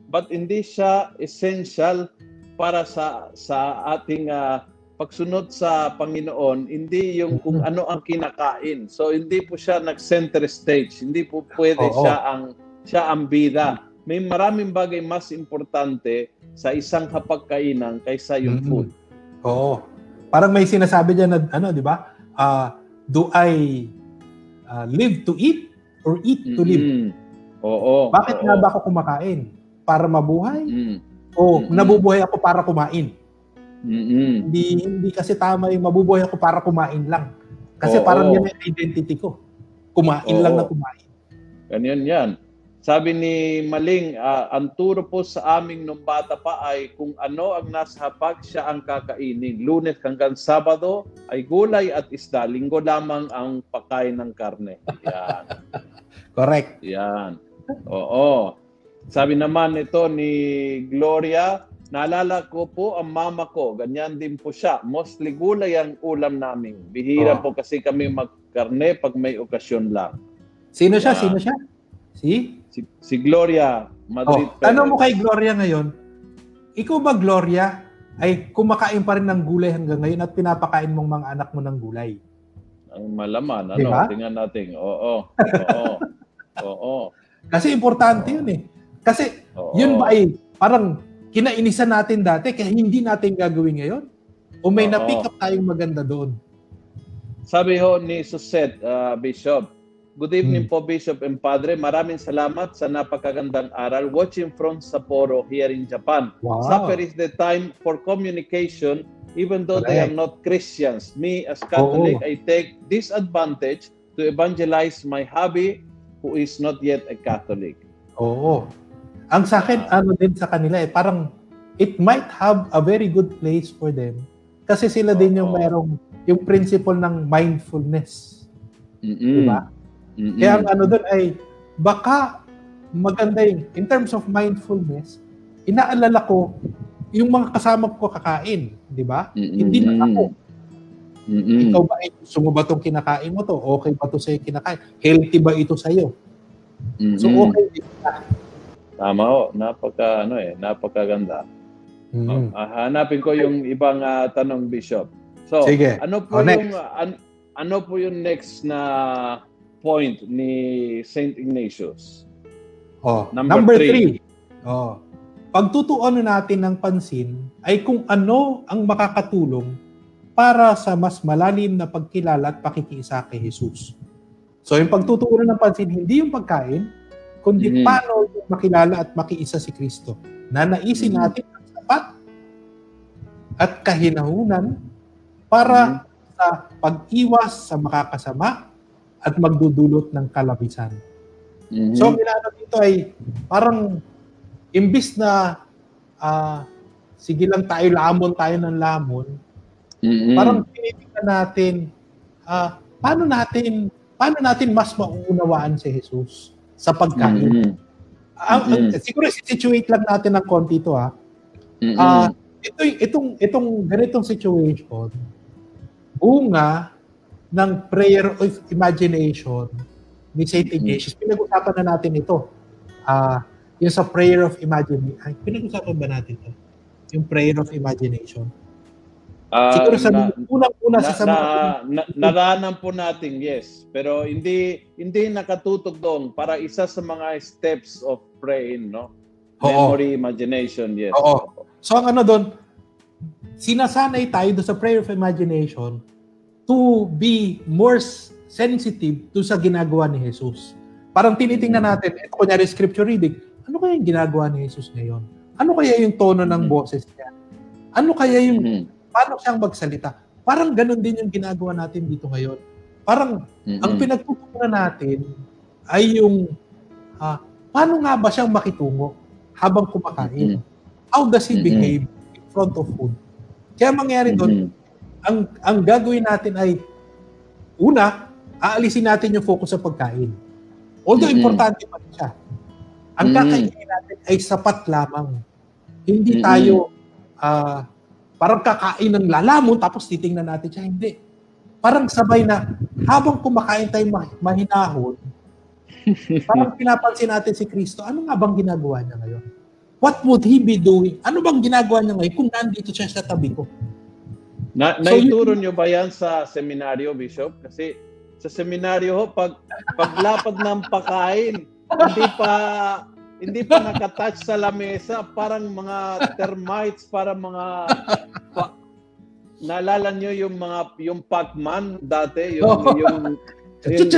but hindi siya essential para sa sa ating uh, pagsunod sa Panginoon, hindi yung kung ano ang kinakain. So hindi po siya nag-center stage. Hindi po pwede Oo. siya ang siya ang bida. May maraming bagay mas importante sa isang hapagkainan kaysa yung mm-hmm. food. Oo. Parang may sinasabi diyan na ano, 'di ba? Uh, do I uh, live to eat or eat to live? Mm-hmm. Oo. Bakit oo. nga ba ako kumakain? Para mabuhay? Mm-hmm. O mm-hmm. nabubuhay ako para kumain? Mm-hmm. Hindi hindi kasi tama yung mabubuhay ako para kumain lang. Kasi Oo. parang yan ang identity ko. Kumain Oo. lang na kumain. Ganyan yan. Sabi ni Maling, uh, ang turo po sa aming nung bata pa ay kung ano ang nasa hapag, siya ang kakainin. Lunes hanggang Sabado ay gulay at isda. Linggo lamang ang pagkain ng karne. Yan. Correct. Yan. Oo. Sabi naman ito ni Gloria, naalala ko po ang mama ko, ganyan din po siya. Mostly gulay ang ulam namin. Bihira oh. po kasi kami magkarne pag may okasyon lang. Sino siya? Yan. Sino siya? Si? Si, si Gloria Madrid. Oh, tanong mo kay Gloria ngayon, ikaw ba Gloria ay kumakain pa rin ng gulay hanggang ngayon at pinapakain mong mga anak mo ng gulay? Ang malaman, ano? Diba? Tingnan natin. Oo. Oo. Oo. Kasi importante yun eh. Kasi Oo. yun ba ay parang kinainisan natin dati kaya hindi natin gagawin ngayon? O may Oo. na-pick up tayong maganda doon? Sabi ho ni Suset, uh, Bishop, Good evening hmm. po, Bishop and Padre. Maraming salamat sa napakagandang aral. Watching from Sapporo here in Japan. Wow. Supper is the time for communication even though Correct. they are not Christians. Me, as Catholic, Oo. I take this advantage to evangelize my hubby who is not yet a Catholic. Oo. Ang sa akin, uh, ano din sa kanila eh, parang it might have a very good place for them kasi sila din yung merong yung principle ng mindfulness. Mm-mm. Diba? Mm-hmm. Kaya ang ano doon ay baka maganda yung, in terms of mindfulness, inaalala ko yung mga kasama ko kakain, di ba? Mm-hmm. Hindi na ako. Mm-hmm. Ikaw ba, gusto mo ba itong kinakain mo to? Okay ba to sa'yo kinakain? Healthy ba ito sa'yo? Mm-hmm. So, okay din. Tama o. Napaka, ano eh, napakaganda. Mm-hmm. Uh, hanapin ko yung ibang uh, tanong, Bishop. So, Sige. ano po oh, yung, uh, an, ano po yung next na point ni St. Ignatius. Oh, number, number three. three. Oh. Pagtutuunan natin ng pansin ay kung ano ang makakatulong para sa mas malalim na pagkilala at pakikiisa kay Jesus. So yung pagtutuunan ng pansin, hindi yung pagkain, kundi mm-hmm. paano yung makilala at makiisa si Kristo. Na naisin mm-hmm. natin ang sapat at kahinahunan para mm-hmm. sa pag-iwas sa makakasama at magdudulot ng kalabisan. Mm-hmm. So, ang inaano dito ay parang imbis na uh, sige lang tayo, lamon tayo ng lamon, mm-hmm. parang tinitingnan natin uh, paano natin paano natin mas mauunawaan si Jesus sa pagkain. Mm-hmm. Uh, mm-hmm. Siguro situate lang natin ng konti ito ha. Mm-hmm. Uh, ito itong itong ganitong situation bunga ng prayer of imagination ni St. Ignatius. Pinag-usapan na natin ito. Uh, yung sa prayer of imagination. Ay, pinag-usapan ba natin ito? Yung prayer of imagination. Uh, Siguro sa na, unang-una sa sa na, na, naranan po natin, yes. Pero hindi hindi nakatutok doon para isa sa mga steps of praying, no? Oo. Memory, imagination, yes. Oo. So ang ano doon, sinasanay tayo doon sa prayer of imagination to be more sensitive to sa ginagawa ni Jesus. Parang tinitingnan natin, ito kunyari scripture reading, ano kaya yung ginagawa ni Jesus ngayon? Ano kaya yung tono ng mm-hmm. boses niya? Ano kaya yung, mm-hmm. paano siyang magsalita? Parang ganun din yung ginagawa natin dito ngayon. Parang, mm-hmm. ang pinagtutunan natin ay yung, uh, paano nga ba siyang makitungo habang kumakain? Mm-hmm. How does he mm-hmm. behave in front of food? Kaya mangyari doon, mm-hmm ang ang gagawin natin ay una, aalisin natin yung focus sa pagkain. Although mm-hmm. importante pa siya. Ang mm-hmm. kakainin natin ay sapat lamang. Hindi mm-hmm. tayo uh, parang kakain ng lalamon tapos titingnan natin siya. Hindi. Parang sabay na habang kumakain tayo mahinahon, parang pinapansin natin si Kristo, ano nga bang ginagawa niya ngayon? What would he be doing? Ano bang ginagawa niya ngayon kung nandito siya sa tabi ko? Na, so, naituro nyo ba yan sa seminaryo, Bishop? Kasi sa seminaryo pag paglapag ng pakain, hindi pa hindi pa nakatouch sa lamesa, parang mga termites, para mga pa, naalala nyo yung mga yung Pac-Man dati, yung oh. yung, yung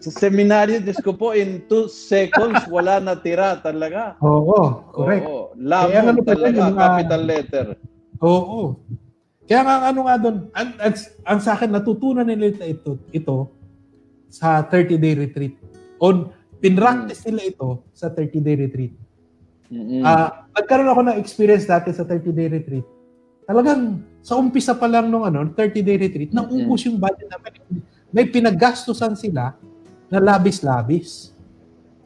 sa seminaryo, Diyos ko po, in two seconds, wala na tira talaga. Oo, oh, correct. Oo, lamon ano talaga, capital letter. Oo. Kaya nga ano nga doon, ang, ang, ang sa akin natutunan nila ito, ito sa 30-day retreat. On pinractice nila ito sa 30-day retreat. Mm-hmm. Uh, nagkaroon ako ng experience dati sa 30-day retreat. Talagang sa umpisa pa lang nung ano, 30-day retreat, nang ubus yung budget namin. May pinaggastusan sila na labis-labis.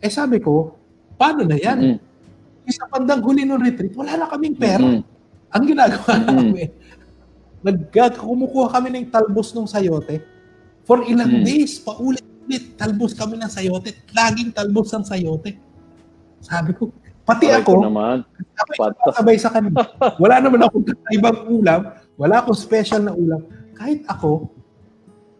Eh sabi ko, paano na yan? Mm-hmm. Isa pandang huli ng retreat, wala na kaming pera. Mm-hmm. Ang ginagawa mm-hmm. namin, nagkumukuha kami ng talbos ng sayote. For ilang mm-hmm. days, paulit-ulit, talbos kami ng sayote. Laging talbos ng sayote. Sabi ko, pati Ay, ako, naman. sabay sa kanila. Wala naman akong ibang ulam, wala akong special na ulam. Kahit ako,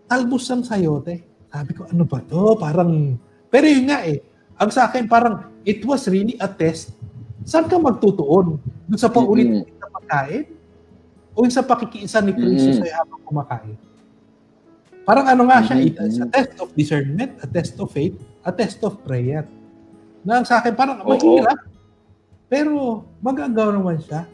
talbos ng sayote. Sabi ko, ano ba to? Parang, pero yun nga eh, ang sa akin parang, it was really a test. Saan ka magtutuon? Doon sa paulit-ulit mm-hmm. Pagkain? O sa pakikiisa ni Kristo mm-hmm. sa'yo habang kumakain? Parang ano nga siya, mm-hmm. it's a test of discernment, a test of faith, a test of prayer. Na sa akin, parang mahirap. Pero magagawa naman siya.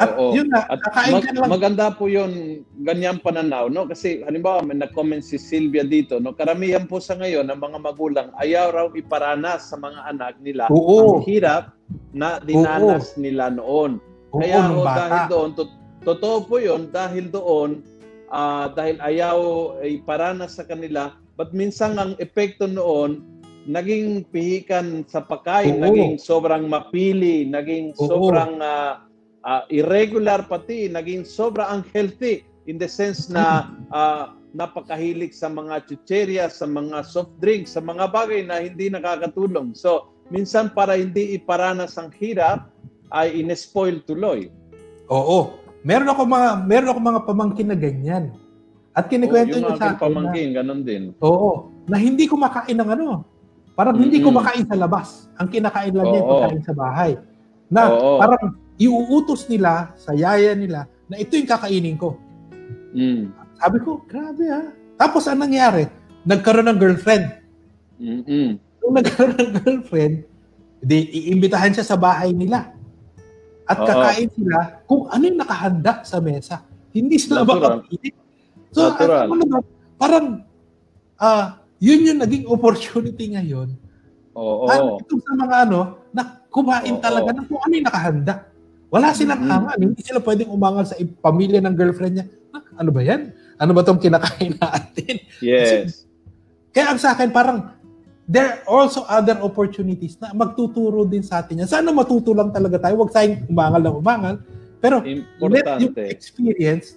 At Oo. yun na, At mag, lang. maganda po yun, ganyan pananaw, no? Kasi halimbawa, may nag-comment si Sylvia dito, no? Karamihan po sa ngayon ng mga magulang, ayaw raw iparanas sa mga anak nila Oo. ang hirap na dinanas Oo. nila noon. Oo, Kaya ho, dahil doon, to- totoo po yun, dahil doon, uh, dahil ayaw iparanas sa kanila, but minsan ang epekto noon, naging pihikan sa pagkain, Oo. naging sobrang mapili, naging Oo. sobrang uh, uh, irregular pati, naging sobra unhealthy in the sense na uh, napakahilig sa mga chucheria, sa mga soft drinks, sa mga bagay na hindi nakakatulong. So, minsan para hindi iparanas ang hirap, ay inespoil tuloy. Oo. Meron ako mga meron ako mga pamangkin na ganyan. At kinikwento niya sa akin pamangkin, na, ganun din. Oo. Na hindi kumakain ng ano. Parang mm-hmm. hindi kumakain sa labas. Ang kinakain lang niya pagkain sa bahay. Na Oo. parang iuutos nila sa yaya nila na ito yung kakainin ko. Mm. Sabi ko, grabe ha. Tapos ang nangyari, nagkaroon ng girlfriend. Mm-mm. Nung nagkaroon ng girlfriend, di, iimbitahan siya sa bahay nila. At Oo. kakain sila kung ano yung nakahanda sa mesa. Hindi sila makapilit. So, Natural. ano ba, parang, uh, yun yung naging opportunity ngayon. Oo. At ito sa mga ano, na kumain Oo. talaga ng kung ano yung nakahanda. Wala silang mm-hmm. angan. Hindi sila pwedeng umangal sa pamilya ng girlfriend niya. Ah, ano ba yan? Ano ba itong kinakain natin? Yes. Kasi, kaya ang sa akin, parang there are also other opportunities na magtuturo din sa atin yan. Sana matuto lang talaga tayo. Huwag tayong umangal na umangal. Pero Importante. let yung experience,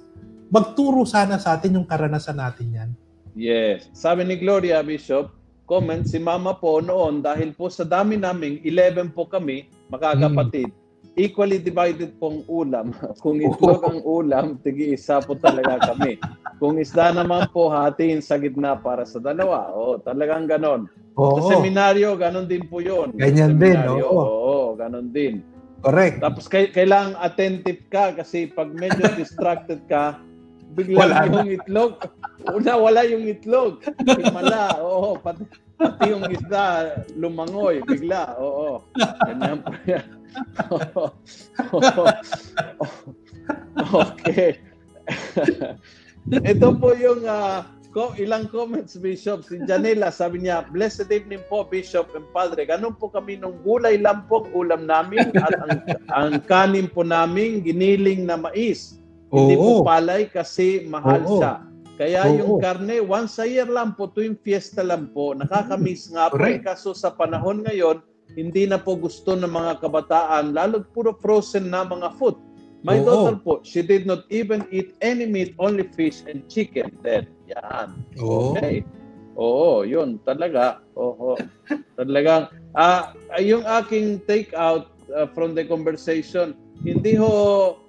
magturo sana sa atin yung karanasan natin yan. Yes. Sabi ni Gloria Bishop, comment, si mama po noon, dahil po sa dami naming, 11 po kami, makakapatid, hmm equally divided pong ulam. Kung itlog ang ulam, tigi-isa po talaga kami. Kung isda naman po, hatiin sa gitna para sa dalawa. Oo, talagang ganon. Oo. Sa seminaryo, ganon din po yun. Ganyan din, oo. Oo, ganon din. Correct. Tapos kailangan attentive ka kasi pag medyo distracted ka, bigla wala yung na. itlog. Una, wala yung itlog. Himala, oo. Pati, pati yung isda, lumangoy, bigla. Oo. Ganyan po yan. okay. Ito po yung uh, ilang comments, Bishop. Si Janela, sabi niya, Blessed evening po, Bishop and Padre. Ganun po kami nung gulay lang po ulam namin at ang, ang kanin po namin, giniling na mais. Oo. Hindi po palay kasi mahal Oo. siya. Kaya Oo. yung karne, once a year lang po, tuwing fiesta lang po. Nakakamiss nga po. Eh, kaso sa panahon ngayon, hindi na po gusto ng mga kabataan, lalo puro frozen na mga food. My Oo. daughter po, she did not even eat any meat, only fish and chicken. Then, yan. Oo. Okay. Oo, yun, talaga. Oo. Talagang, ah, uh, yung aking take out uh, from the conversation, hindi ho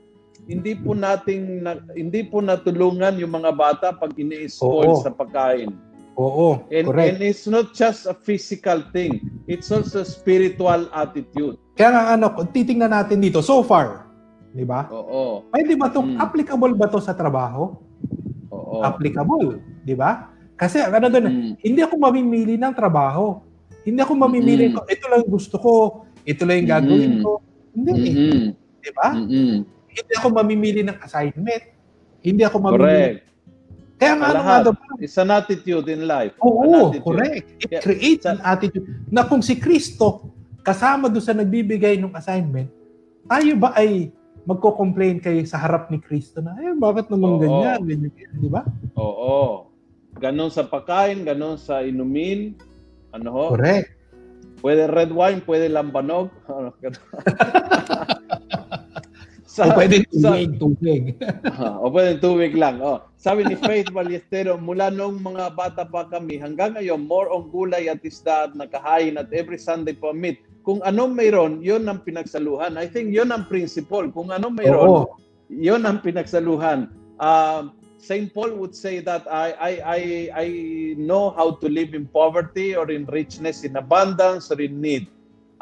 hindi po nating na, hindi po natulungan yung mga bata pag ini-spoil sa pagkain. Oo, and, correct. And it's not just a physical thing. It's also a spiritual attitude. Kaya nga ano, titingnan natin dito, so far, di ba? Oo. Pwede ba itong, mm. applicable ba to sa trabaho? Oo. Applicable, di ba? Kasi ano doon, mm. hindi ako mamimili ng trabaho. Hindi ako mamimili mm. ko, ito lang gusto ko, ito lang yung gagawin mm. ko. Hindi mm-hmm. eh. Di ba? Mm-hmm. Hindi ako mamimili ng assignment. Hindi ako mamimili. Correct Kaya nga, ano nga daw, It's an attitude in life. Oo, correct. It Kaya, creates an attitude na kung si Kristo kasama doon sa nagbibigay ng assignment, tayo ba ay magko-complain kayo sa harap ni Kristo na, eh, bakit naman oo, ganyan? ganyan, di ba? Oo. Ganon sa pagkain, ganon sa inumin. Ano ho? Correct. Pwede red wine, pwede lambanog. sa, o pwede tubig, sa, tubig. uh, o pwede tubig lang. Oh. Sabi ni Faith Ballestero, mula nung mga bata pa kami, hanggang ngayon, more on gulay at isda at nakahain at every Sunday pa meat. Kung anong mayroon, yun ang pinagsaluhan. I think yun ang principle. Kung anong mayroon, Oo. yun ang pinagsaluhan. Uh, St. Paul would say that I, I, I, I know how to live in poverty or in richness, in abundance or in need.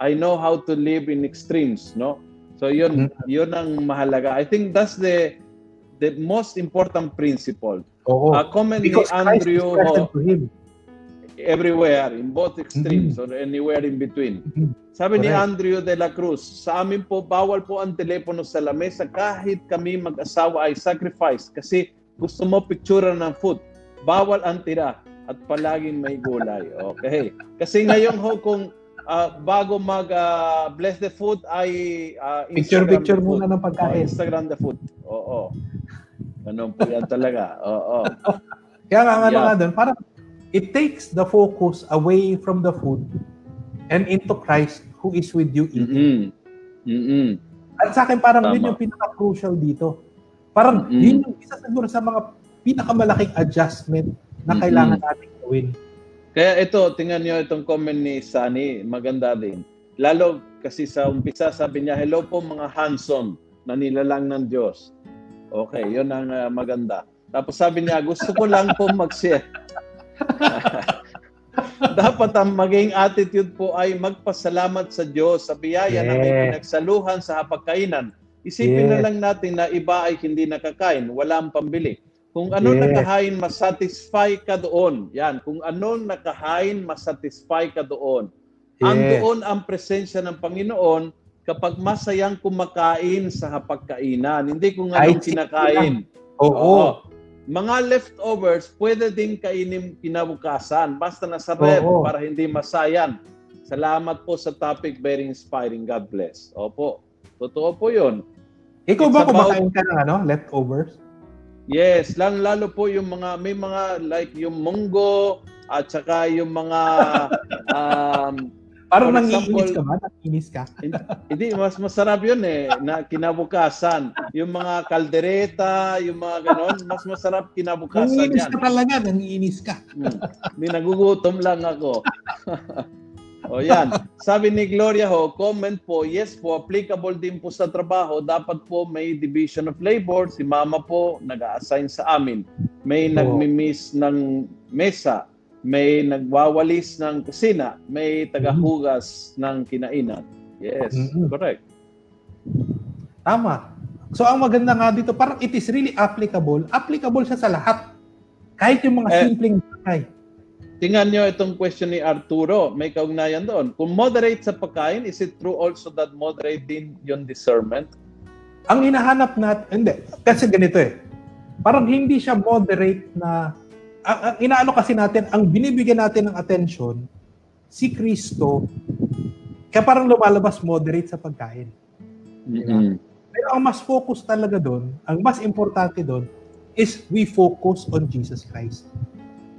I know how to live in extremes, no? So yun, mm-hmm. yun ang mahalaga. I think that's the the most important principle. Oo. Uh, comment Because ni Andrew ho, to him. everywhere, in both extremes mm-hmm. or anywhere in between. Mm-hmm. Sabi Correct. ni Andrew de la Cruz, sa amin po, bawal po ang telepono sa lamesa kahit kami mag-asawa ay sacrifice kasi gusto mo picture ng food. Bawal ang tira at palaging may gulay. Okay. Kasi ngayon ho, kung uh, bago mag uh, bless the food ay uh, picture picture muna ng pagkain. Oh, Instagram the food. Oo. Ganun po yan talaga. Oo. Kaya nga ano yeah. nga doon, parang it takes the focus away from the food and into Christ who is with you eating. Mm-hmm. Mm-hmm. At sa akin parang Tama. yun yung pinaka-crucial dito. Parang mm-hmm. yun yung isa siguro sa mga pinakamalaking adjustment na kailangan natin gawin kaya ito, tingnan niyo itong comment ni Sunny, maganda din. Lalo kasi sa umpisa sabi niya, hello po mga handsome na nilalang ng Diyos. Okay, yun ang uh, maganda. Tapos sabi niya, gusto ko lang po mag-share. Dapat ang maging attitude po ay magpasalamat sa Diyos sa biyaya yeah. na may pinagsaluhan sa hapagkainan. Isipin yeah. na lang natin na iba ay hindi nakakain, walang pambili. Kung ano yes. nakahain, masatisfy ka doon. Yan, kung ano nakahain, masatisfy ka doon. Yes. Ang doon ang presensya ng Panginoon kapag masayang kumakain sa hapagkainan. Hindi kung anong kinakain. Oo. Oo. Mga leftovers, pwede din kainin kinabukasan. Basta nasa ref para hindi masayan. Salamat po sa topic. Very inspiring. God bless. Opo. Totoo po yun. Ikaw It's ba kumakain ka ng ano, leftovers? Yes, lalo, lalo po yung mga may mga like yung munggo at saka yung mga um, Parang nangiinis ka ba? Nangiinis ka? hindi, mas masarap yun eh, na kinabukasan. Yung mga kaldereta, yung mga ganon, mas masarap kinabukasan nangiinis yan. ka talaga, nangiinis ka. hmm. Hindi, nagugutom lang ako. O yan. Sabi ni Gloria ho, comment po, yes po, applicable din po sa trabaho. Dapat po may division of labor. Si mama po nag-assign sa amin. May oh. nagmi-miss ng mesa. May nagwawalis ng kusina. May tagahugas mm-hmm. ng kinainan. Yes, mm-hmm. correct. Tama. So ang maganda nga dito, parang it is really applicable. Applicable siya sa lahat. Kahit yung mga eh, simpleng bagay. Tingnan nyo itong question ni Arturo. May kaugnayan doon. Kung moderate sa pagkain, is it true also that moderate din yung discernment? Ang hinahanap natin, hindi. Kasi ganito eh. Parang hindi siya moderate na, ang, ang inaano kasi natin, ang binibigyan natin ng attention, si Kristo, kaya parang lumalabas moderate sa pagkain. Mm-hmm. Pero ang mas focus talaga doon, ang mas importante doon, is we focus on Jesus Christ.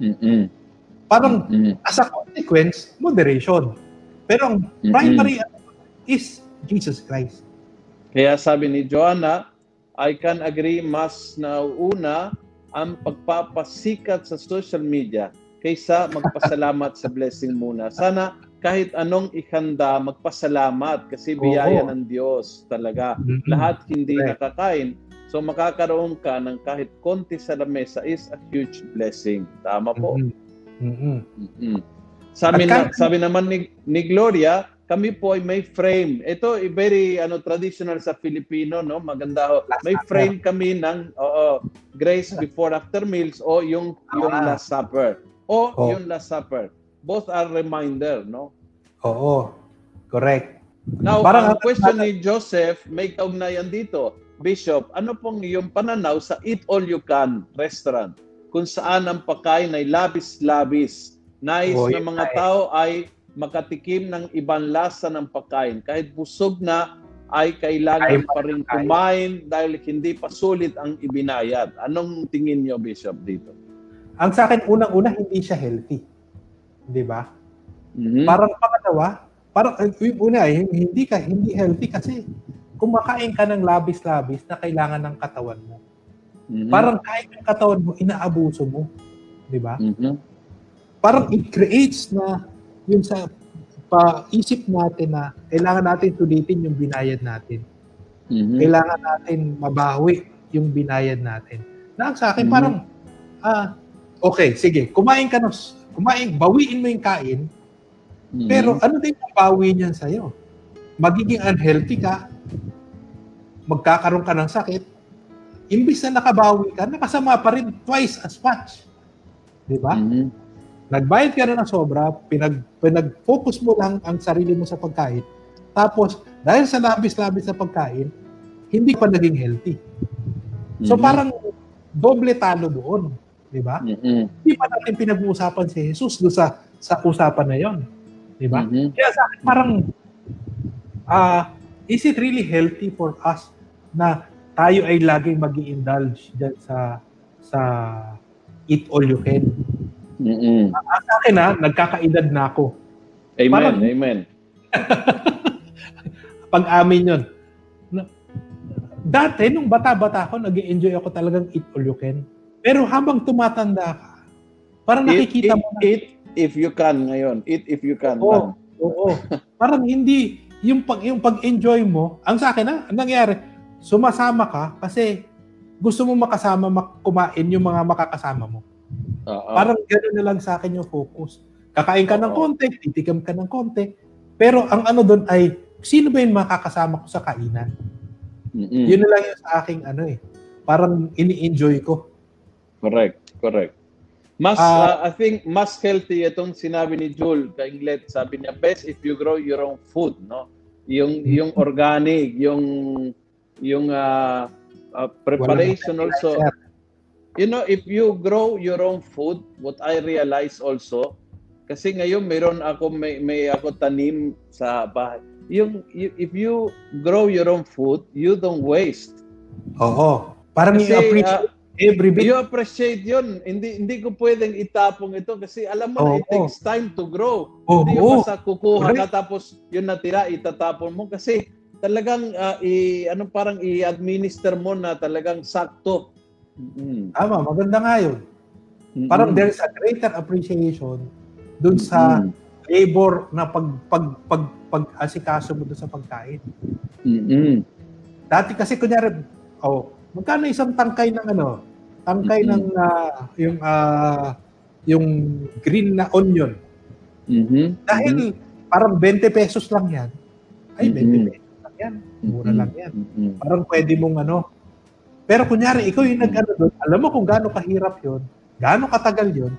Mm-hmm. Parang mm-hmm. as a consequence, moderation. Pero ang mm-hmm. primary is Jesus Christ. Kaya sabi ni Joanna, I can agree mas na una ang pagpapasikat sa social media kaysa magpasalamat sa blessing muna. Sana kahit anong ihanda, magpasalamat kasi biyaya Oo. ng Diyos talaga. Mm-hmm. Lahat hindi right. nakakain. So makakaroon ka ng kahit konti sa lamesa is a huge blessing. Tama po. Mm-hmm. Mm-hmm. Mm-hmm. Sabi, na, sabi naman ni, ni Gloria, kami po ay may frame. Ito ay very ano traditional sa Filipino, no? Maganda ho. May frame kami ng oo, grace before after meals o yung yung ah. last supper. O oh. yung last supper. Both are reminder, no? Oo. Correct. Now, Parang ang question ni Joseph, may kaugnayan dito. Bishop, ano pong iyong pananaw sa Eat All You Can restaurant? Kung saan ang pagkain ay labis-labis. Nais oh, ng mga tao ay makatikim ng ibang lasa ng pagkain. Kahit busog na, ay kailangan pa rin kumain dahil hindi pa sulit ang ibinayad. Anong tingin niyo, Bishop, dito? Ang sa akin, unang-una, hindi siya healthy. Di ba? Mm-hmm. Parang pangalawa, parang una, hindi ka hindi healthy kasi kumakain ka ng labis-labis na kailangan ng katawan mo. Mm-hmm. Parang kahit yung katawan mo, inaabuso mo. Di ba? Mm-hmm. Parang it creates na yun sa paisip natin na kailangan natin sulitin yung binayad natin. Mm-hmm. Kailangan natin mabawi yung binayad natin. Na sa akin mm-hmm. parang ah okay, sige, kumain ka ng kumain, bawiin mo yung kain. Mm-hmm. Pero ano din yung bawi niyan sa iyo? Magiging unhealthy ka. Magkakaroon ka ng sakit. Imbis na nakabawi ka, nakasama pa rin twice as much. 'Di ba? Mm-hmm Nagbayad ka na ng sobra, pinag, pinag-focus mo lang ang sarili mo sa pagkain. Tapos, dahil sa labis-labis na pagkain, hindi pa naging healthy. So mm-hmm. parang doble talo doon. Di ba? Mm-hmm. Hindi pa natin pinag-uusapan si Jesus doon sa, sa usapan na yon. Di ba? Mm-hmm. Kaya sa akin, parang, uh, is it really healthy for us na tayo ay laging mag indulge dyan sa sa eat all you can? Mm-mm. Uh, sa akin ha, nagkakaedad na ako. Amen, Parang, amen. Pag-amin yun. Dati, nung bata-bata ako, nag enjoy ako talagang eat all you can. Pero habang tumatanda ka, parang eat, nakikita eat, mo na... Eat if you can ngayon. Eat if you can. Oo. Oo. parang hindi, yung pag yung pag-enjoy mo, ang sa akin ha, ang nangyari, sumasama ka kasi gusto mo makasama kumain yung mga makakasama mo. Uh-oh. Parang gano'n na lang sa akin yung focus. Kakain ka Uh-oh. ng konti, titikam ka ng konti. Pero ang ano doon ay, sino ba yung makakasama ko sa kainan? Mm-mm. Yun na lang yung sa aking ano eh. Parang ini-enjoy ko. Correct, correct. Mas, uh, uh, I think, mas healthy itong sinabi ni Jul kay Inglet. Sabi niya, best if you grow your own food, no? Yung, mm-hmm. yung organic, yung, yung uh, uh, preparation also. You know, if you grow your own food, what I realize also, kasi ngayon meron ako may, may ako tanim sa bahay. Yung you, if you grow your own food, you don't waste. Oo. Parang kasi, appreciate uh, every bit. You appreciate 'yun. Hindi hindi ko pwedeng itapong ito kasi alam mo oh, na it takes time to grow. Oh, hindi oh. basta kukuha ka tapos yun natira itatapon mo kasi talagang uh, i ano parang i-administer mo na talagang sakto Mm-hmm. Tama, maganda nga yun. Mm-hmm. Parang there's a greater appreciation dun sa mm-hmm. labor na pag pag pag pag asikaso mo dun sa pagkain. Mm-hmm. Dati kasi kunyari, oh, magkano isang tangkay ng ano? Tangkay mm-hmm. ng uh, yung uh, yung green na onion. Mm-hmm. Dahil mm-hmm. parang 20 pesos lang yan. Ay, 20 mm-hmm. pesos lang yan. Mura mm-hmm. lang yan. Mm-hmm. Parang pwede mong ano, pero kunyari, ikaw yung nag-ano doon, alam mo kung gaano kahirap yon gaano katagal yon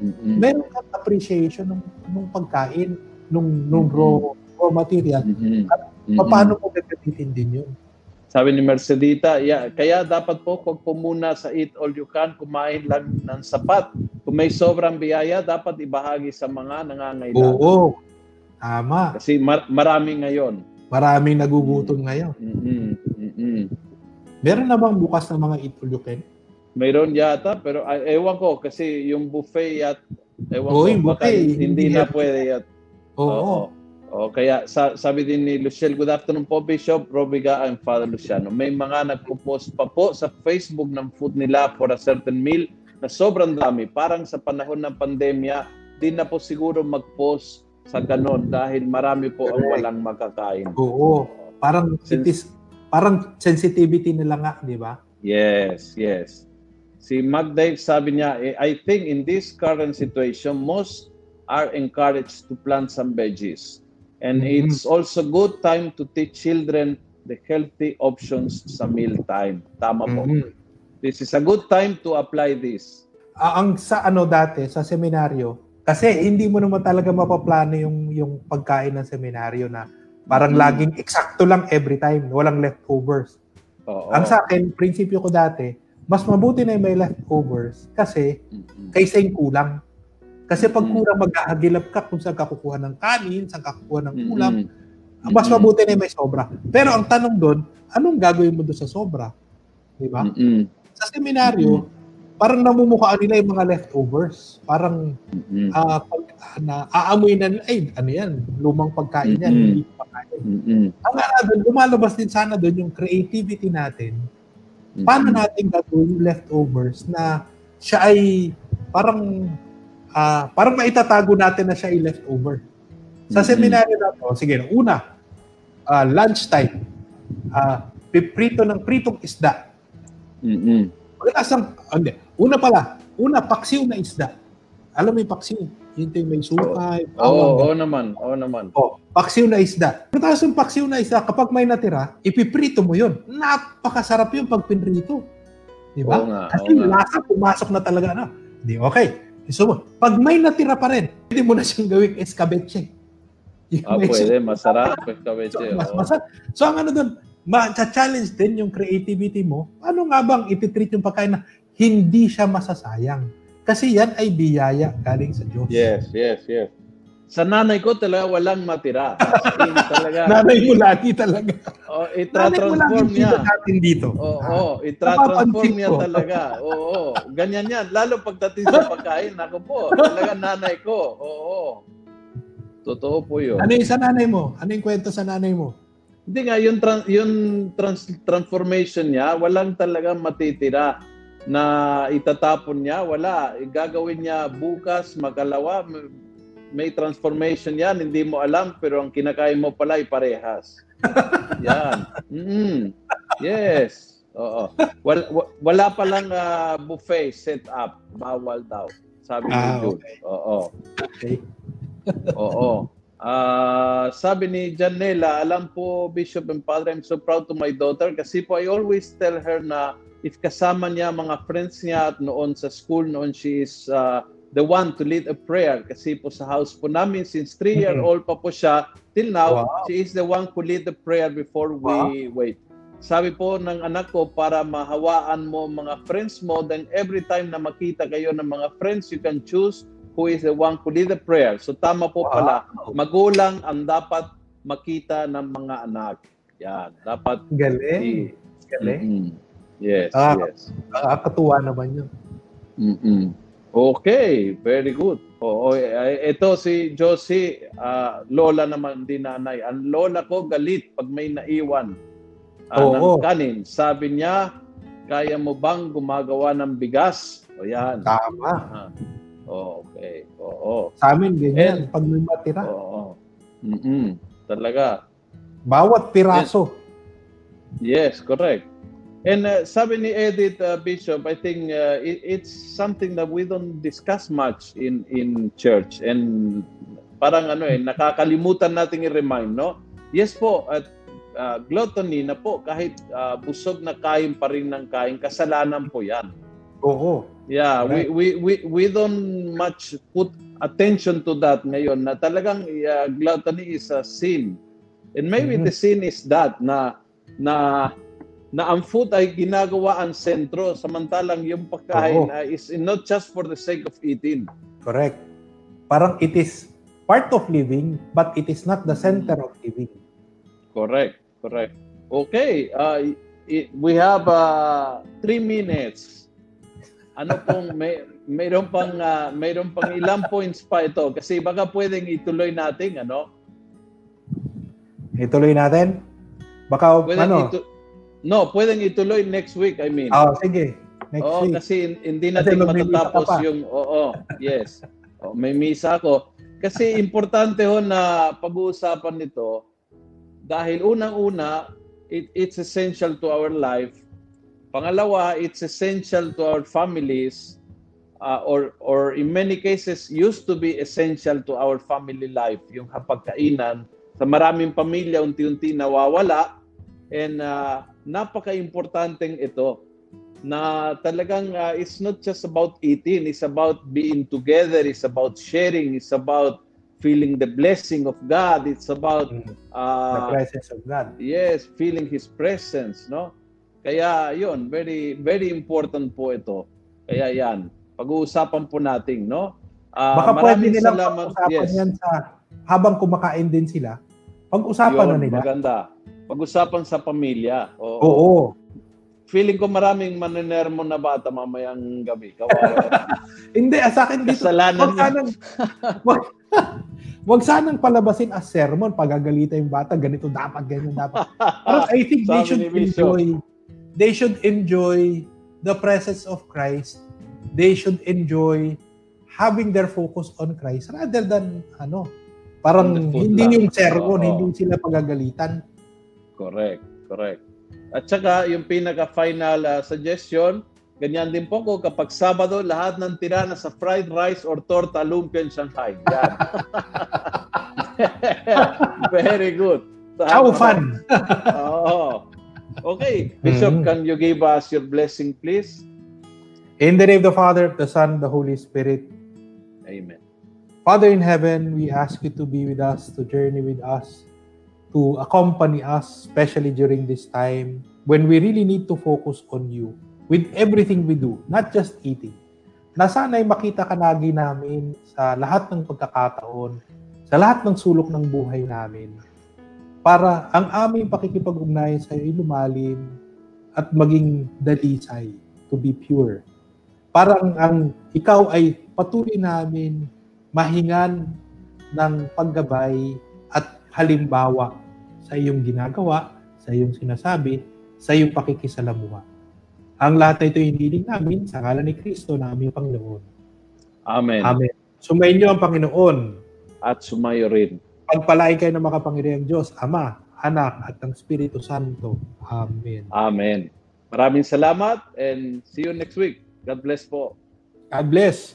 mm-hmm. meron kang appreciation ng, ng pagkain, nung, nung raw, raw material, mm-hmm. at paano mo gagamitin din yun. Sabi ni Mercedita, yeah, kaya dapat po kung po muna sa eat all you can, kumain lang ng sapat. Kung may sobrang biyaya, dapat ibahagi sa mga nangangailangan. Oo, tama. Kasi mar- marami ngayon. Maraming nagugutom ngayon. Mm-hmm. Mm-hmm. Meron na bang bukas ng mga eat all you can? Mayroon yata, pero uh, ewan ko kasi yung buffet yat ewan oh, ko buffet, hindi, hindi na pwede yat. Oo. Oh, oh. Oh, kaya sa, sabi din ni Luciel, good afternoon po Bishop Robiga and Father Luciano. May mga nagpo-post pa po sa Facebook ng food nila for a certain meal na sobrang dami. Parang sa panahon ng pandemya, di na po siguro mag-post sa ganon dahil marami po ang walang makakain. Oo. Parang Since, it is Parang sensitivity nila nga, di ba? Yes, yes. Si Magdave sabi niya, eh, I think in this current situation, most are encouraged to plant some veggies. And mm-hmm. it's also good time to teach children the healthy options sa meal time. Tama po. Mm-hmm. This is a good time to apply this. Uh, ang sa ano dati, sa seminaryo, kasi hindi mo naman talaga mapaplano yung, yung pagkain ng seminaryo na Parang hmm. laging eksakto lang every time, walang leftovers. Oo. Ang sa akin, prinsipyo ko dati, mas mabuti na yung may leftovers kasi mm-hmm. kaysa yung kulang. Kasi pag kulang, mag-aagilap ka kung saan ka kukuha ng kanin, saan ka kukuha ng ulam. Mm-hmm. Mas mabuti na yung may sobra. Pero ang tanong doon, anong gagawin mo doon sa sobra? Di ba? Mm-hmm. Sa seminaryo, mm-hmm. Parang namumukhaan nila yung mga leftovers. Parang mm-hmm. uh, pag, na aamoy na nila, ay, ano yan, lumang pagkain yan, mm-hmm. hindi pagkain. Mm-hmm. Ang ano doon, lumalabas din sana doon yung creativity natin. Paano natin gagawin yung leftovers na siya ay parang uh, parang maitatago natin na siya ay leftover. Sa mm-hmm. seminaryo na to, sige, una, uh, lunchtime, uh, piprito ng pritong isda. Mm-hmm. Pagkasang, hindi, una pala, una, paksiw na isda. Alam mo yung paksiw? Yung may sukay. Oo, oh, oo oh, naman. Oo oh, naman. Oh, paksiw na isda. Pagkatapos yung paksiw na isda, kapag may natira, ipiprito mo yun. Napakasarap yung pag pinrito. Di ba? Oo nga, Kasi oo lasa, pumasok na talaga na. Di, okay. So, pag may natira pa rin, pwede mo na siyang gawing escabeche. Yung ah, pwede. Masarap escabeche. So, mas, masarap. So, ang ano doon, ma-challenge din yung creativity mo. Ano nga bang ititreat yung pagkain na hindi siya masasayang? Kasi yan ay biyaya galing sa Diyos. Yes, yes, yes. Sa nanay ko talaga walang matira. talaga. nanay mo lagi talaga. Oh, itra-transform niya. natin dito. Oo, oh, oh, itra-transform niya talaga. Oo, oh, oh. ganyan yan. Lalo pagdating sa pagkain, ako po, talaga nanay ko. Oo. Oh, Totoo po 'yun. Ano yung sa nanay mo? Ano yung kwento sa nanay mo? Hindi nga, yung, trans, yung trans, transformation niya, walang talagang matitira na itatapon niya. Wala. Gagawin niya bukas, magalawa, may transformation yan, hindi mo alam, pero ang kinakain mo pala ay parehas. yan. Mm-hmm. Yes. Oo. Wala, wala pa lang uh, buffet set up. Bawal daw. Sabi ni ah, Jude. Okay. Oo. Okay. Oo. Uh, sabi ni Janela, alam po, Bishop and Father, I'm so proud to my daughter kasi po I always tell her na if kasama niya mga friends niya at noon sa school, noon she is uh, the one to lead a prayer. Kasi po sa house po namin since 3 year old pa po siya till now wow. she is the one who lead the prayer before we wow. wait. Sabi po ng anak ko para mahawaan mo mga friends mo then every time na makita kayo ng mga friends you can choose who is the one who lead the prayer. So tama po wow. pala magulang ang dapat makita ng mga anak. Yan. Dapat galing. galing. Mm-hmm. Yes ah, yes nakakatuwa naman yun mm Okay, very good. Oo, ito si Josie, uh, lola naman din nanay. Ang lola ko galit pag may naiwan uh, Oo. ng kanin. Sabi niya, kaya mo bang gumagawa ng bigas? O yan. Tama. Uh, okay. Oo. Sa amin ganyan, And, pag may matira. Oo. Mm-mm. Talaga. Bawat piraso. Yes, correct. And uh, sabi ni Edith uh, Bishop, I think uh, it, it's something that we don't discuss much in in church and parang ano eh nakakalimutan nating i-remind, no? Yes po, at uh, gluttony na po kahit uh, busog na kain pa rin ng kain, kasalanan po 'yan. Oo. Yeah, right. we, we we we don't much put attention to that ngayon na talagang uh, gluttony is a sin. And maybe mm-hmm. the sin is that na na na ang food ay ginagawa ang sentro samantalang yung pagkain uh, is not just for the sake of eating. Correct. Parang it is part of living but it is not the center of living. Correct. Correct. Okay. Uh, it, we have uh, three minutes. Ano pong may mayroon pang uh, mayroon pang ilang points pa ito kasi baka pwedeng ituloy natin ano? Ituloy natin? Baka pwedeng ano? Itu- No, pwedeng ituloy next week, I mean. Oh, sige. Next oo, week. kasi hindi natin kasi matatapos yung oo, yes. Oh, may misa ako. Kasi importante ho na pag-uusapan nito dahil unang-una it, it's essential to our life. Pangalawa, it's essential to our families uh, or or in many cases used to be essential to our family life yung hapagkainan sa maraming pamilya unti-unti nawawala and uh, napaka-importanteng ito na talagang uh, it's not just about eating, it's about being together, it's about sharing, it's about feeling the blessing of God, it's about uh, the presence of God. Yes, feeling His presence, no? Kaya yun, very very important po ito. Kaya yan, pag-uusapan po natin, no? Uh, Baka pwede nilang salamat. Yes. yan sa habang kumakain din sila. Pag-usapan na nila. Maganda. Pag-usapan sa pamilya. Oo. Oo. Feeling ko maraming maninermo na bata mamayang gabi. Kawawa. Hindi, ah, sa akin dito. Kasalanan wag sanang, wag, wag sanang palabasin as sermon. Pagagalita yung bata, ganito dapat, ganyan dapat. Pero I think they should enjoy they should enjoy the presence of Christ. They should enjoy having their focus on Christ rather than ano, parang hindi lang. yung sermon, oh, hindi sila pagagalitan. Correct, correct. At saka yung pinaka-final uh, suggestion, ganyan din po ko kapag Sabado, lahat ng tira na sa fried rice or torta lumpia in Shanghai. Yan. Very good. How fun! Oo. Okay. Bishop, mm-hmm. can you give us your blessing, please? In the name of the Father, the Son, the Holy Spirit. Amen. Father in heaven, we ask you to be with us, to journey with us, to accompany us, especially during this time when we really need to focus on you with everything we do, not just eating. Na sana'y makita ka lagi namin sa lahat ng pagkakataon, sa lahat ng sulok ng buhay namin para ang aming pakikipag-ugnayan sa iyo ay lumalim at maging dalisay to be pure. Parang ang ikaw ay patuloy namin mahingan ng paggabay at halimbawa sa iyong ginagawa, sa iyong sinasabi, sa iyong pakikisalamuha. Ang lahat na ito hiniling namin sa ngalan ni Kristo na aming Panginoon. Amen. Amen. Sumayin ang Panginoon. At sumayo rin Pagpalain kayo ng makapangyarihang Diyos, Ama, Anak, at ng Espiritu Santo. Amen. Amen. Maraming salamat and see you next week. God bless po. God bless.